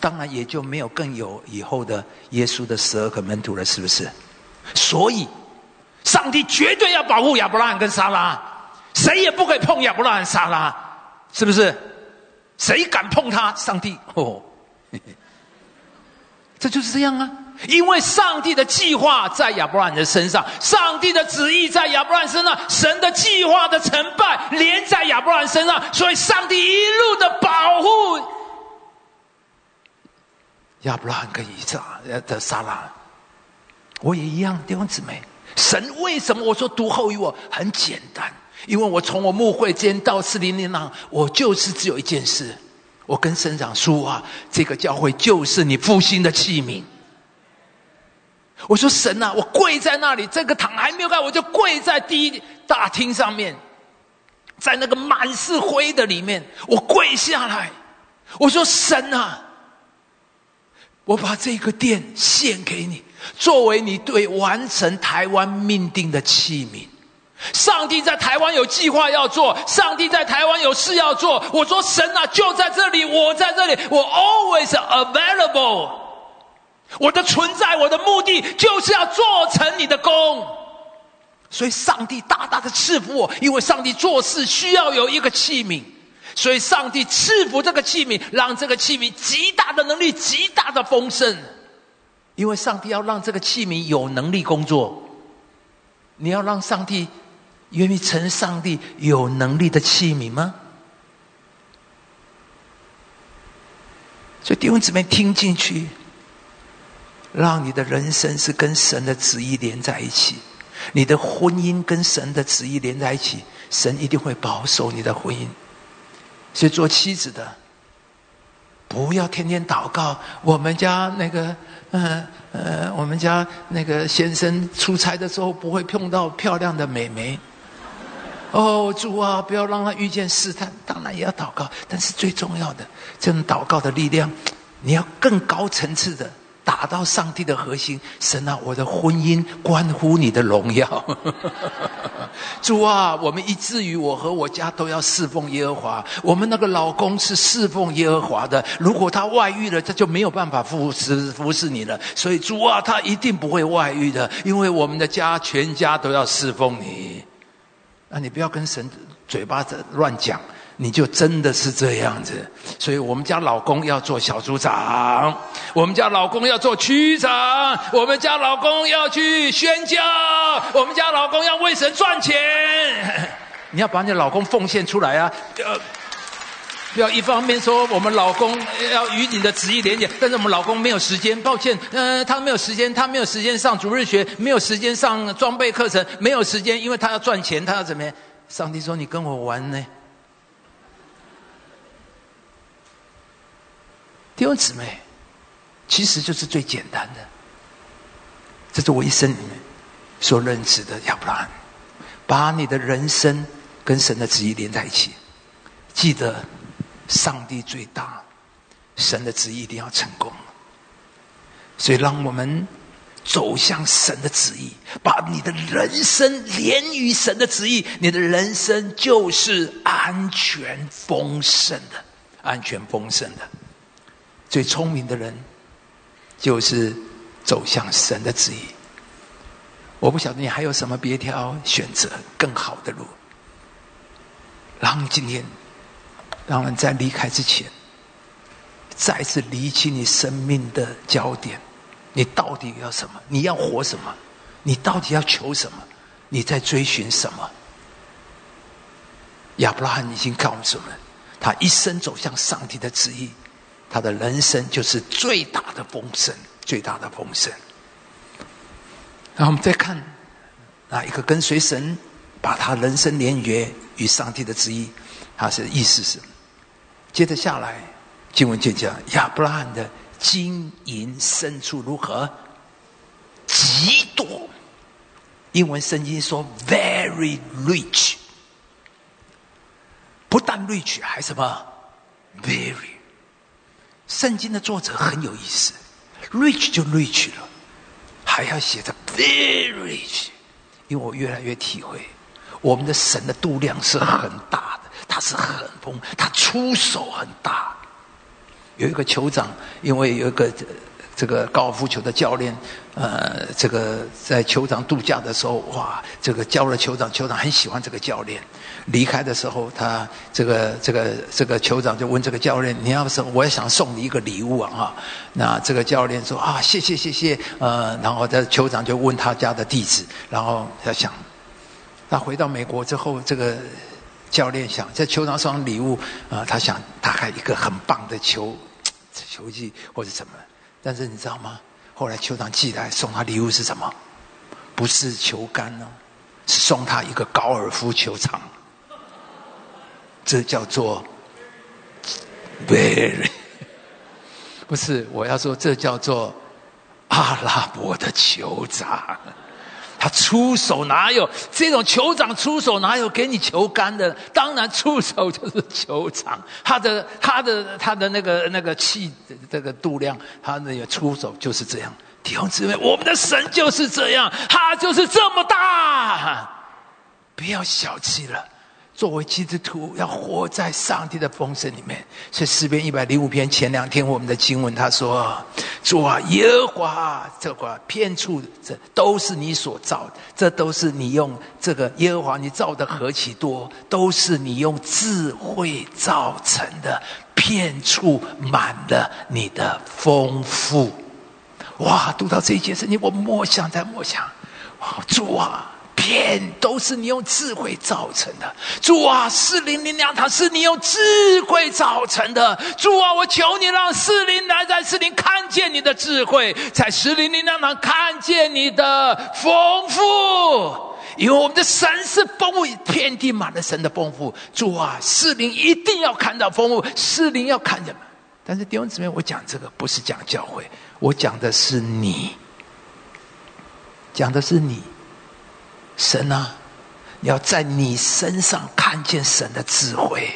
当然也就没有更有以后的耶稣的十二个门徒了，是不是？所以，上帝绝对要保护亚伯拉罕跟撒拉，谁也不可以碰亚伯拉罕、撒拉，是不是？谁敢碰他，上帝哦，这就是这样啊！因为上帝的计划在亚伯拉罕的身上，上帝的旨意在亚伯拉罕身上，神的计划的成败连在亚伯拉罕身上，所以上帝一路的保护。亚伯拉罕跟以撒的撒拉，我也一样，弟兄姊妹。神为什么我说独厚于我？很简单，因为我从我牧会间到四零零郎，我就是只有一件事，我跟神长说啊，这个教会就是你复兴的器皿。我说神啊，我跪在那里，这个堂还没有盖，我就跪在第一大厅上面，在那个满是灰的里面，我跪下来。我说神啊，我把这个殿献给你，作为你对完成台湾命定的器皿。上帝在台湾有计划要做，上帝在台湾有事要做。我说神啊，就在这里，我在这里，我 always available。我的存在，我的目的就是要做成你的功。所以上帝大大的赐福我，因为上帝做事需要有一个器皿，所以上帝赐福这个器皿，让这个器皿极大的能力，极大的丰盛。因为上帝要让这个器皿有能力工作，你要让上帝。愿意成上帝有能力的器皿吗？所以弟兄姊妹听进去，让你的人生是跟神的旨意连在一起，你的婚姻跟神的旨意连在一起，神一定会保守你的婚姻。所以做妻子的，不要天天祷告。我们家那个，嗯呃，我们家那个先生出差的时候不会碰到漂亮的美眉。哦，主啊，不要让他遇见试探。当然也要祷告，但是最重要的，这种祷告的力量，你要更高层次的达到上帝的核心。神啊，我的婚姻关乎你的荣耀。主啊，我们以至于我和我家都要侍奉耶和华。我们那个老公是侍奉耶和华的，如果他外遇了，他就没有办法服侍服侍你了。所以主啊，他一定不会外遇的，因为我们的家全家都要侍奉你。那你不要跟神嘴巴子乱讲，你就真的是这样子。所以我们家老公要做小组长，我们家老公要做区长，我们家老公要去宣教，我们家老公要为神赚钱。你要把你老公奉献出来啊！不要一方面说我们老公要与你的旨意连接，但是我们老公没有时间，抱歉，嗯，他没有时间，他没有时间上主日学，没有时间上装备课程，没有时间，因为他要赚钱，他要怎么样？上帝说你跟我玩呢？弟兄姊妹，其实就是最简单的，这是我一生里面所认识的亚伯拉罕，把你的人生跟神的旨意连在一起，记得。上帝最大，神的旨意一定要成功，所以让我们走向神的旨意，把你的人生连于神的旨意，你的人生就是安全丰盛的，安全丰盛的。最聪明的人，就是走向神的旨意。我不晓得你还有什么别条选择更好的路，让今天。让人在离开之前，再次理清你生命的焦点。你到底要什么？你要活什么？你到底要求什么？你在追寻什么？亚伯拉罕已经告诉我们，他一生走向上帝的旨意，他的人生就是最大的丰盛，最大的丰盛。然后我们再看，啊，一个跟随神，把他人生连约与上帝的旨意，他是意思是。接着下来，经文就讲亚伯拉罕的金银牲畜如何极多。英文圣经说 “very rich”，不但 rich，还什么 “very”。圣经的作者很有意思，rich 就 rich 了，还要写着 “very rich”，因为我越来越体会，我们的神的度量是很大的。他是很疯，他出手很大。有一个酋长，因为有一个这个高尔夫球的教练，呃，这个在酋长度假的时候，哇，这个教了酋长，酋长很喜欢这个教练。离开的时候，他这个这个这个酋长就问这个教练：“你要是我也想送你一个礼物啊？”哈，那这个教练说：“啊，谢谢谢谢。”呃，然后这酋长就问他家的地址，然后他想，他回到美国之后，这个。教练想在球场送礼物啊，他想大概一个很棒的球 球技或者什么，但是你知道吗？后来球场寄来送他礼物是什么？不是球杆呢，是送他一个高尔夫球场。这叫做 very，不是我要说这叫做阿拉伯的酋长。他出手哪有这种酋长出手哪有给你球杆的？当然出手就是酋长，他的他的他的那个那个气这个度量，他那个出手就是这样。弟兄姊妹，我们的神就是这样，他就是这么大，不要小气了。作为基督徒，要活在上帝的丰盛里面。所以诗篇一百零五篇前两天我们的经文，他说：“主啊，耶和华这块片处，这都是你所造的，这都是你用这个耶和华你造的何其多，都是你用智慧造成的，片处满了你的丰富。”哇！读到这一节圣经，我默想在默想，主啊！天都是你用智慧造成的，主啊，四零零两堂是你用智慧造成的，主啊，我求你让四零来在四灵看见你的智慧，在四灵灵粮堂看见你的丰富，因为我们的神是丰富，天地满了神的丰富，主啊，四灵一定要看到丰富，四灵要看见。但是弟兄姊妹，我讲这个不是讲教会，我讲的是你，讲的是你。神啊，要在你身上看见神的智慧，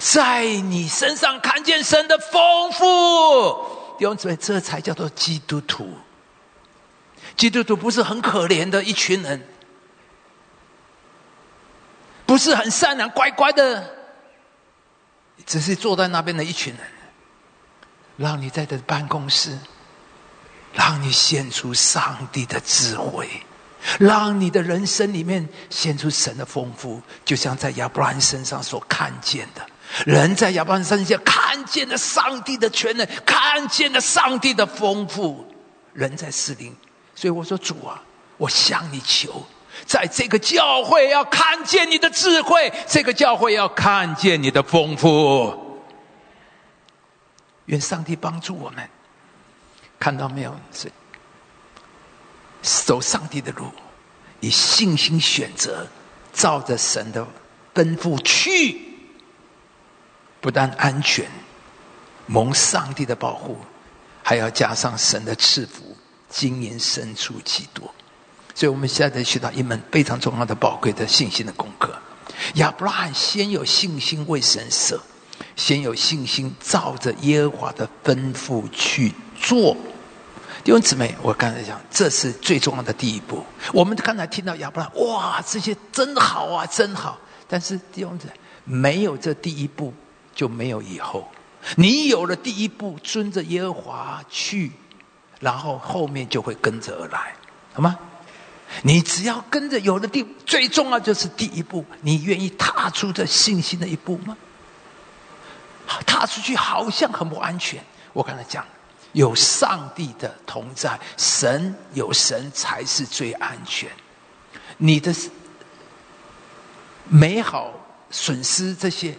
在你身上看见神的丰富。弟兄姊妹，这才叫做基督徒。基督徒不是很可怜的一群人，不是很善良乖乖的，只是坐在那边的一群人。让你在这办公室，让你献出上帝的智慧。让你的人生里面显出神的丰富，就像在亚伯拉罕身上所看见的，人在亚伯拉罕身上看见了上帝的全能，看见了上帝的丰富。人在四灵，所以我说主啊，我向你求，在这个教会要看见你的智慧，这个教会要看见你的丰富。愿上帝帮助我们，看到没有？是。走上帝的路，以信心选择，照着神的吩咐去，不但安全，蒙上帝的保护，还要加上神的赐福，经营深处极多。所以，我们现在学到一门非常重要的、宝贵的信心的功课。亚伯拉罕先有信心为神舍，先有信心照着耶和华的吩咐去做。弟兄姊妹，我刚才讲，这是最重要的第一步。我们刚才听到亚伯拉，哇，这些真好啊，真好。但是弟兄姊妹，没有这第一步，就没有以后。你有了第一步，遵着耶和华去，然后后面就会跟着而来，好吗？你只要跟着，有了第，最重要就是第一步。你愿意踏出这信心的一步吗？踏出去好像很不安全。我刚才讲。有上帝的同在，神有神才是最安全。你的美好损失这些，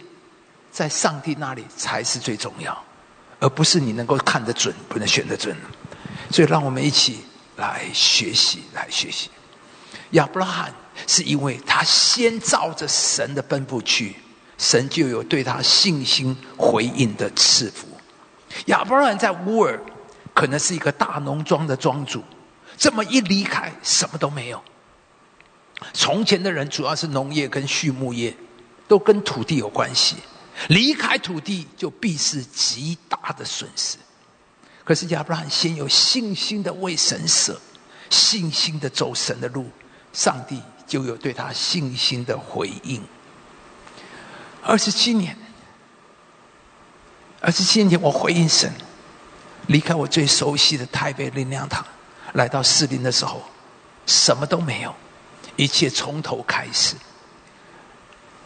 在上帝那里才是最重要，而不是你能够看得准，不能选得准。所以，让我们一起来学习，来学习。亚伯拉罕是因为他先照着神的吩咐去，神就有对他信心回应的赐福。亚伯拉罕在乌尔，可能是一个大农庄的庄主，这么一离开，什么都没有。从前的人主要是农业跟畜牧业，都跟土地有关系，离开土地就必是极大的损失。可是亚伯拉罕先有信心的为神舍，信心的走神的路，上帝就有对他信心的回应。二十七年。而是今天我回应神，离开我最熟悉的台北灵粮堂，来到士林的时候，什么都没有，一切从头开始。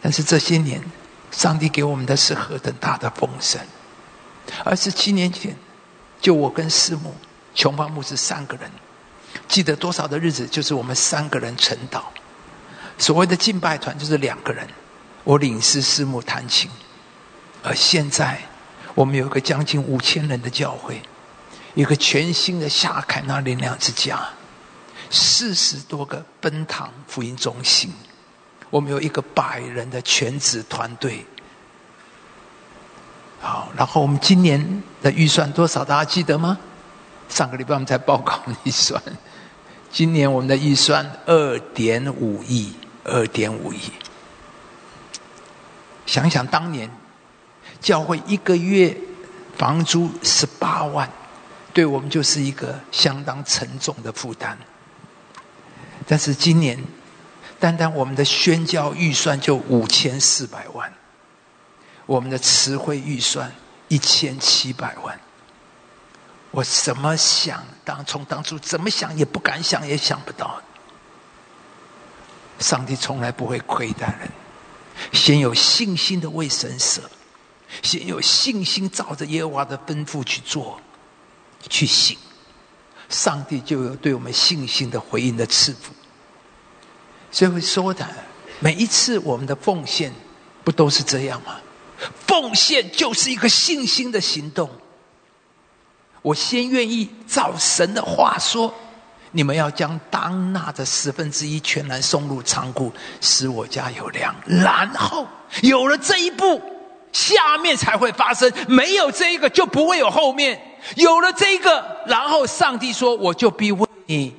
但是这些年，上帝给我们的是何等大的丰盛！二十七年前，就我跟师母、琼芳牧师三个人，记得多少的日子，就是我们三个人成道。所谓的敬拜团就是两个人，我领师师母弹琴，而现在。我们有个将近五千人的教会，一个全新的夏凯纳灵粮之家，四十多个奔堂福音中心，我们有一个百人的全职团队。好，然后我们今年的预算多少？大家记得吗？上个礼拜我们才报告预算，今年我们的预算二点五亿，二点五亿。想想当年，教会一个月房租十八万，对我们就是一个相当沉重的负担。但是今年，单单我们的宣教预算就五千四百万，我们的词汇预算一千七百万。我怎么想，当从当初怎么想也不敢想，也想不到。上帝从来不会亏待人。先有信心的为神舍，先有信心照着耶和华的吩咐去做，去行，上帝就有对我们信心的回应的赐福。所以会说的，每一次我们的奉献，不都是这样吗？奉献就是一个信心的行动。我先愿意照神的话说。你们要将当纳的十分之一全然送入仓库，使我家有粮。然后有了这一步，下面才会发生。没有这一个，就不会有后面。有了这一个，然后上帝说：“我就必为你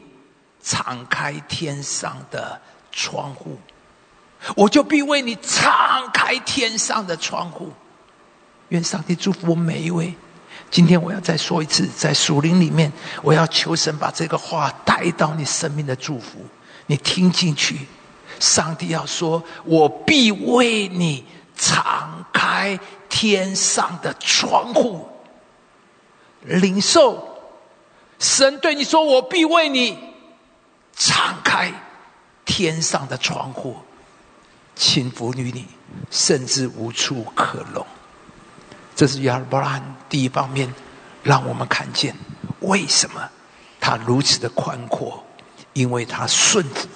敞开天上的窗户，我就必为你敞开天上的窗户。”愿上帝祝福我每一位。今天我要再说一次，在树林里面，我要求神把这个话带到你生命的祝福，你听进去。上帝要说：“我必为你敞开天上的窗户。”领受神对你说：“我必为你敞开天上的窗户，请福于你，甚至无处可容。”这是亚伯拉罕第一方面，让我们看见为什么他如此的宽阔，因为他顺服，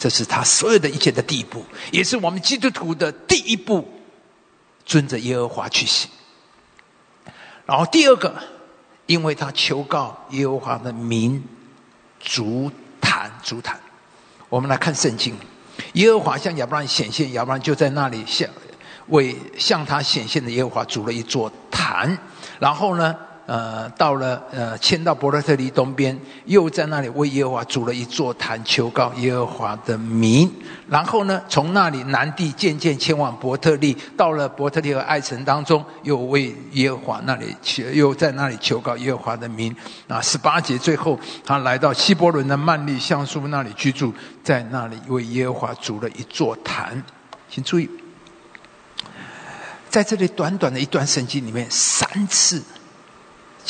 这是他所有的一切的第一步，也是我们基督徒的第一步，遵着耶和华去行。然后第二个，因为他求告耶和华的名，足坛足坛。我们来看圣经，耶和华向亚伯拉罕显现，亚伯拉罕就在那里向。为向他显现的耶和华筑了一座坛，然后呢，呃，到了呃，迁到伯特特利东边，又在那里为耶和华筑了一座坛，求告耶和华的名。然后呢，从那里南地渐渐迁往伯特利，到了伯特利和爱城当中，又为耶和华那里求，又在那里求告耶和华的名。啊，十八节最后，他来到希伯伦的曼利橡树那里居住，在那里为耶和华筑了一座坛。请注意。在这里短短的一段圣经里面，三次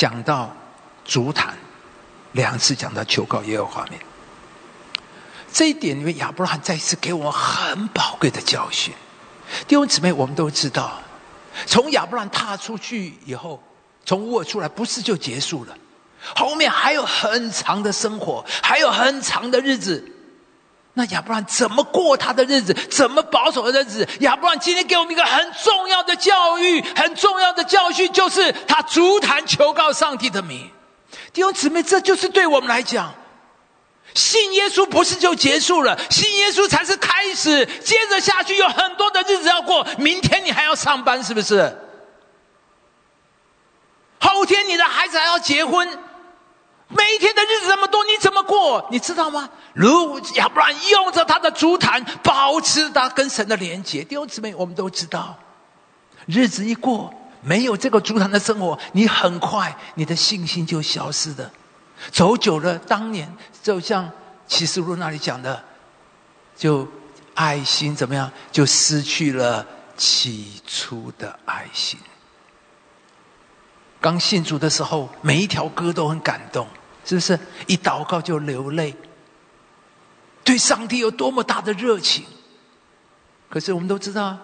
讲到足坛，两次讲到求告耶和华面。这一点里面，亚伯拉罕再一次给我们很宝贵的教训。弟兄姊妹，我们都知道，从亚伯拉罕踏出去以后，从乌尔出来，不是就结束了，后面还有很长的生活，还有很长的日子。那亚伯兰怎么过他的日子？怎么保守的日子？亚伯兰今天给我们一个很重要的教育，很重要的教训，就是他足坛求告上帝的名。弟兄姊妹，这就是对我们来讲，信耶稣不是就结束了，信耶稣才是开始。接着下去有很多的日子要过，明天你还要上班，是不是？后天你的孩子还要结婚。每一天的日子这么多，你怎么过？你知道吗？如要不然用着他的足坛，保持他跟神的连接。弟兄姊妹，我们都知道，日子一过，没有这个足坛的生活，你很快你的信心就消失的。走久了，当年就像启示录那里讲的，就爱心怎么样，就失去了起初的爱心。刚信主的时候，每一条歌都很感动。是不是一祷告就流泪？对上帝有多么大的热情？可是我们都知道，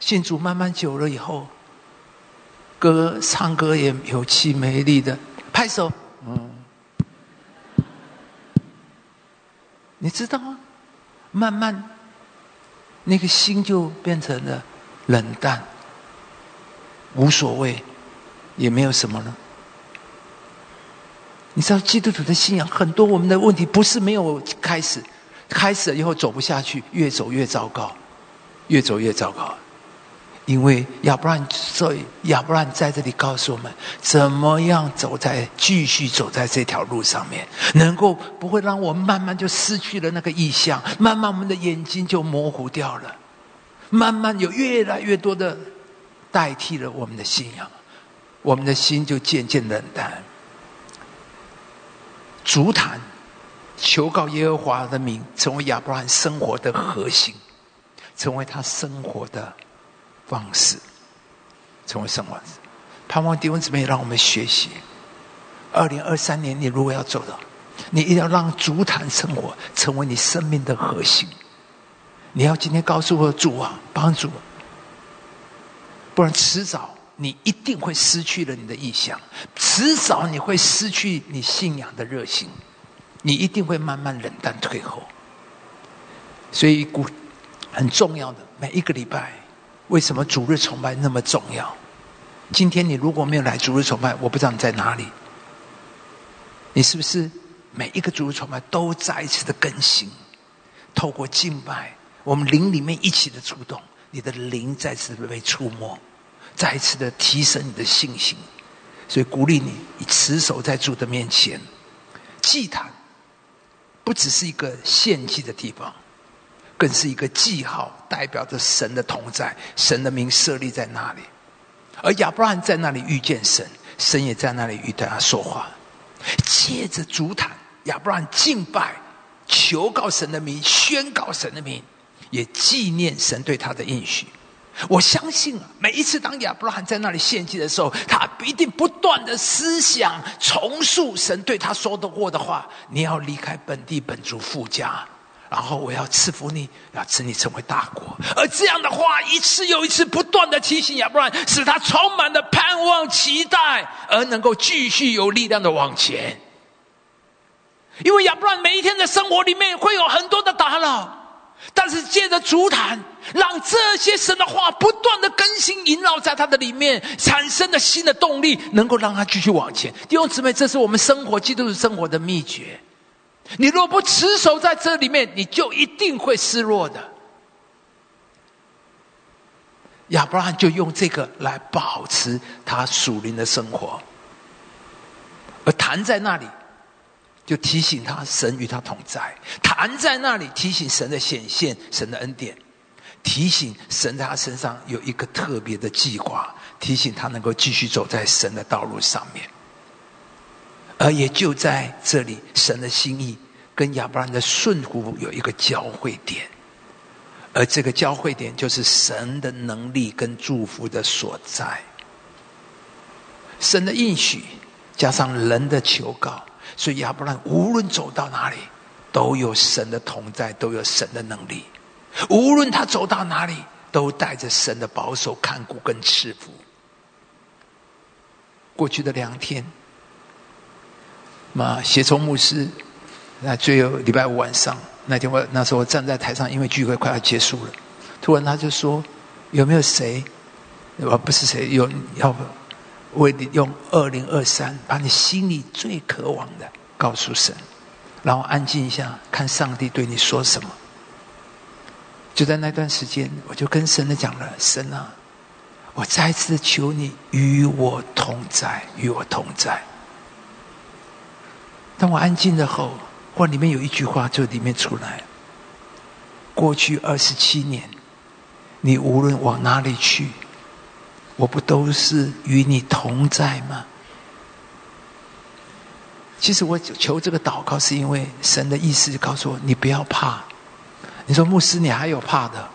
信主慢慢久了以后，歌唱歌也有气没力的，拍手，嗯，你知道吗？慢慢那个心就变成了冷淡，无所谓，也没有什么了。你知道基督徒的信仰很多，我们的问题不是没有开始，开始了以后走不下去，越走越糟糕，越走越糟糕。因为亚伯兰，所以亚伯兰在这里告诉我们，怎么样走在继续走在这条路上面，能够不会让我们慢慢就失去了那个意向，慢慢我们的眼睛就模糊掉了，慢慢有越来越多的代替了我们的信仰，我们的心就渐渐冷淡。足坛求告耶和华的名，成为亚伯兰生活的核心，成为他生活的。方式成为生活，盼望弟兄姊妹让我们学习。二零二三年，你如果要走的，你一定要让足坛生活成为你生命的核心。你要今天告诉我主啊，帮助，不然迟早你一定会失去了你的意向，迟早你会失去你信仰的热心，你一定会慢慢冷淡退后。所以，古很重要的每一个礼拜。为什么主日崇拜那么重要？今天你如果没有来主日崇拜，我不知道你在哪里。你是不是每一个主日崇拜都再一次的更新？透过敬拜，我们灵里面一起的触动，你的灵再次被触摸，再次的提升你的信心。所以鼓励你，你持守在主的面前。祭坛不只是一个献祭的地方。更是一个记号，代表着神的同在，神的名设立在那里。而亚伯拉罕在那里遇见神，神也在那里与他说话。借着主坛，亚伯拉罕敬拜、求告神的名，宣告神的名，也纪念神对他的应许。我相信啊，每一次当亚伯拉罕在那里献祭的时候，他必定不断的思想、重塑神对他说的过的话。你要离开本地本族富家。然后我要赐福你，要使你成为大国。而这样的话，一次又一次不断的提醒亚伯兰，使他充满了盼望、期待，而能够继续有力量的往前。因为亚伯兰每一天的生活里面会有很多的打扰，但是借着足坛，让这些神的话不断的更新、萦绕在他的里面，产生了新的动力，能够让他继续往前。弟兄姊妹，这是我们生活、基督徒生活的秘诀。你若不持守在这里面，你就一定会失落的。亚伯拉罕就用这个来保持他属灵的生活，而谈在那里，就提醒他神与他同在；谈在那里，提醒神的显现、神的恩典，提醒神在他身上有一个特别的计划，提醒他能够继续走在神的道路上面。而也就在这里，神的心意跟亚伯兰的顺服有一个交汇点，而这个交汇点就是神的能力跟祝福的所在。神的应许加上人的求告，所以亚伯拉罕无论走到哪里，都有神的同在，都有神的能力。无论他走到哪里，都带着神的保守看顾跟赐福。过去的两天。嘛，协从牧师，那最后礼拜五晚上那天，我那时候我站在台上，因为聚会快要结束了，突然他就说：“有没有谁？我不是谁，有要为你用二零二三，把你心里最渴望的告诉神，然后安静一下，看上帝对你说什么。”就在那段时间，我就跟神的讲了：“神啊，我再一次求你与我同在，与我同在。”当我安静的后，或里面有一句话就里面出来：过去二十七年，你无论往哪里去，我不都是与你同在吗？其实我求这个祷告，是因为神的意思告诉我：你不要怕。你说牧师，你还有怕的？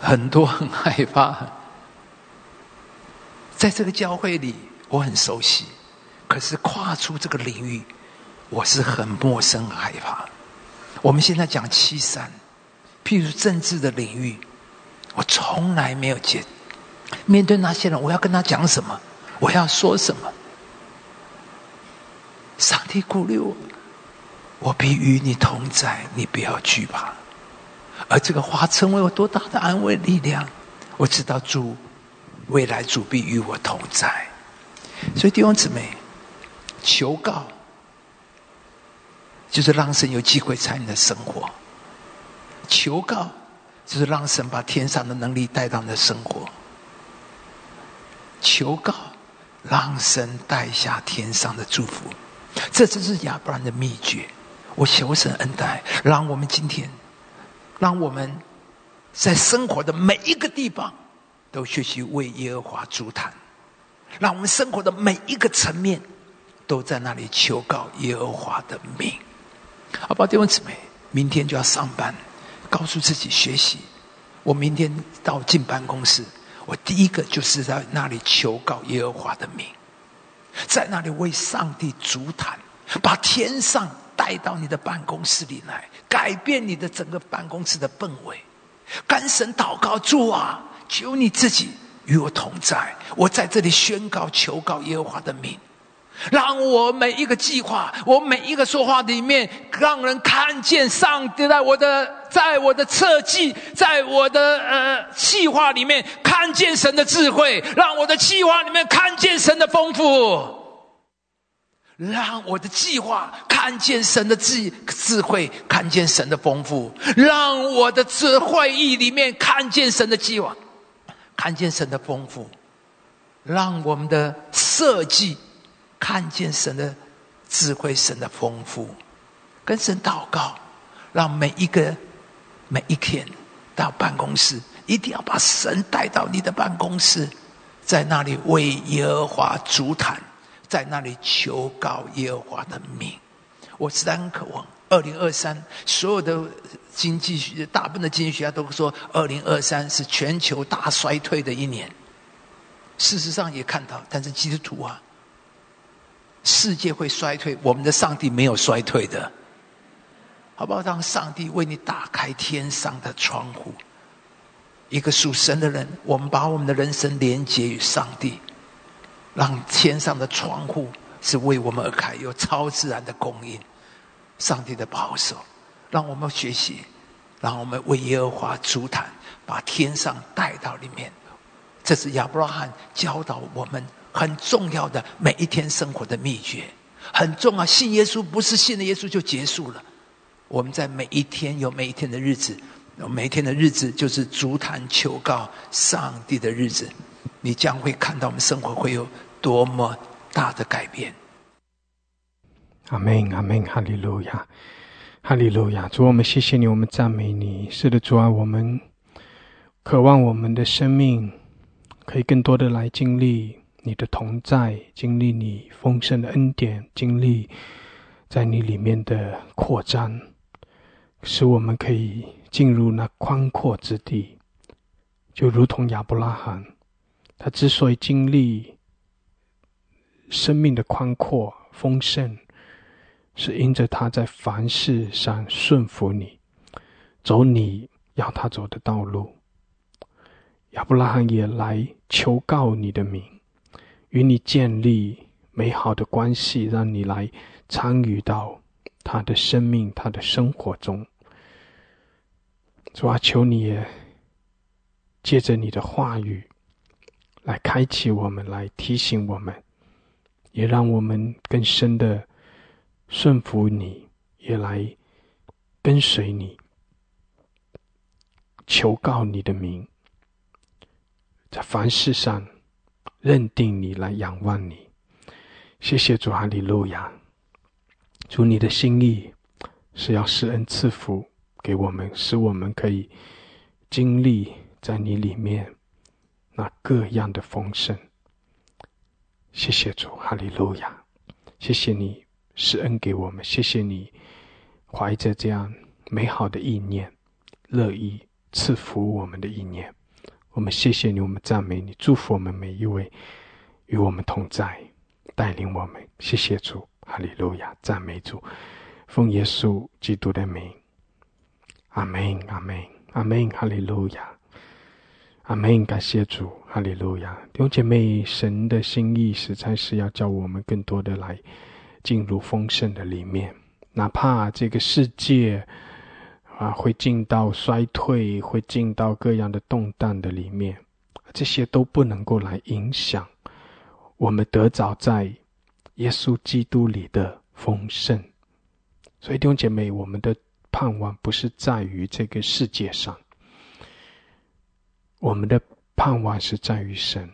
很多很害怕。在这个教会里，我很熟悉，可是跨出这个领域。我是很陌生、害怕。我们现在讲七三，譬如政治的领域，我从来没有见。面对那些人，我要跟他讲什么？我要说什么？上帝鼓励我，我必与你同在，你不要惧怕。而这个话成为我多大的安慰力量？我知道主未来主必与我同在。所以弟兄姊妹，求告。就是让神有机会参与你的生活，求告就是让神把天上的能力带到你的生活，求告，让神带下天上的祝福。这就是亚伯兰的秘诀。我求神恩待，让我们今天，让我们在生活的每一个地方，都学习为耶和华主坛，让我们生活的每一个层面，都在那里求告耶和华的名。好吧，弟兄姊妹，明天就要上班，告诉自己学习。我明天到进办公室，我第一个就是在那里求告耶和华的名，在那里为上帝足坛，把天上带到你的办公室里来，改变你的整个办公室的氛围。干神祷告主啊，求你自己与我同在，我在这里宣告求告耶和华的名。让我每一个计划，我每一个说话里面，让人看见上帝在我的，在我的设计，在我的呃计划里面看见神的智慧，让我的计划里面看见神的丰富，让我的计划看见神的智智慧，看见神的丰富，让我的智会议里面看见神的计划，看见神的丰富，让我们的设计。看见神的智慧，神的丰富，跟神祷告，让每一个每一天到办公室，一定要把神带到你的办公室，在那里为耶和华主坛，在那里求告耶和华的名。我实在很渴望，二零二三所有的经济学大部分的经济学家都说，二零二三是全球大衰退的一年。事实上也看到，但是基督徒啊。世界会衰退，我们的上帝没有衰退的，好不好？让上帝为你打开天上的窗户。一个属神的人，我们把我们的人生连接于上帝，让天上的窗户是为我们而开，有超自然的供应，上帝的保守，让我们学习，让我们为耶和华主坛，把天上带到里面。这是亚伯拉罕教导我们。很重要的每一天生活的秘诀，很重要。信耶稣不是信了耶稣就结束了。我们在每一天有每一天的日子，每一天的日子就是足坛求告上帝的日子。你将会看到我们生活会有多么大的改变。阿门，阿门，哈利路亚，哈利路亚。主，我们谢谢你，我们赞美你。是的，主啊，我们渴望我们的生命可以更多的来经历。你的同在，经历你丰盛的恩典，经历在你里面的扩张，使我们可以进入那宽阔之地。就如同亚伯拉罕，他之所以经历生命的宽阔丰盛，是因着他在凡事上顺服你，走你要他走的道路。亚伯拉罕也来求告你的名。与你建立美好的关系，让你来参与到他的生命、他的生活中。主啊，求你也借着你的话语来开启我们，来提醒我们，也让我们更深的顺服你，也来跟随你，求告你的名，在凡事上。认定你来仰望你，谢谢主哈利路亚。主你的心意是要施恩赐福给我们，使我们可以经历在你里面那各样的丰盛。谢谢主哈利路亚，谢谢你施恩给我们，谢谢你怀着这样美好的意念，乐意赐福我们的意念。我们谢谢你，我们赞美你，祝福我们每一位与我们同在，带领我们。谢谢主，哈利路亚，赞美主，奉耶稣基督的名，阿门，阿门，阿门，哈利路亚，阿门。感谢主，哈利路亚。弟兄姐妹，神的心意实在是要叫我们更多的来进入丰盛的里面，哪怕这个世界。啊，会进到衰退，会进到各样的动荡的里面，这些都不能够来影响我们得早在耶稣基督里的丰盛。所以弟兄姐妹，我们的盼望不是在于这个世界上，我们的盼望是在于神。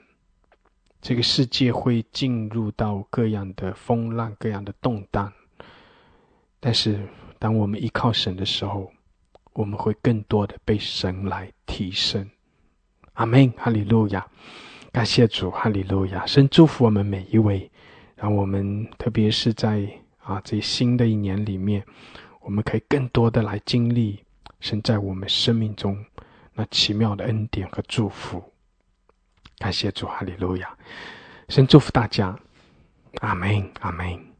这个世界会进入到各样的风浪、各样的动荡，但是当我们依靠神的时候，我们会更多的被神来提升。阿门，哈利路亚，感谢主，哈利路亚，神祝福我们每一位，让我们特别是在啊这新的一年里面，我们可以更多的来经历神在我们生命中那奇妙的恩典和祝福。感谢主，哈利路亚！先祝福大家，阿门，阿门。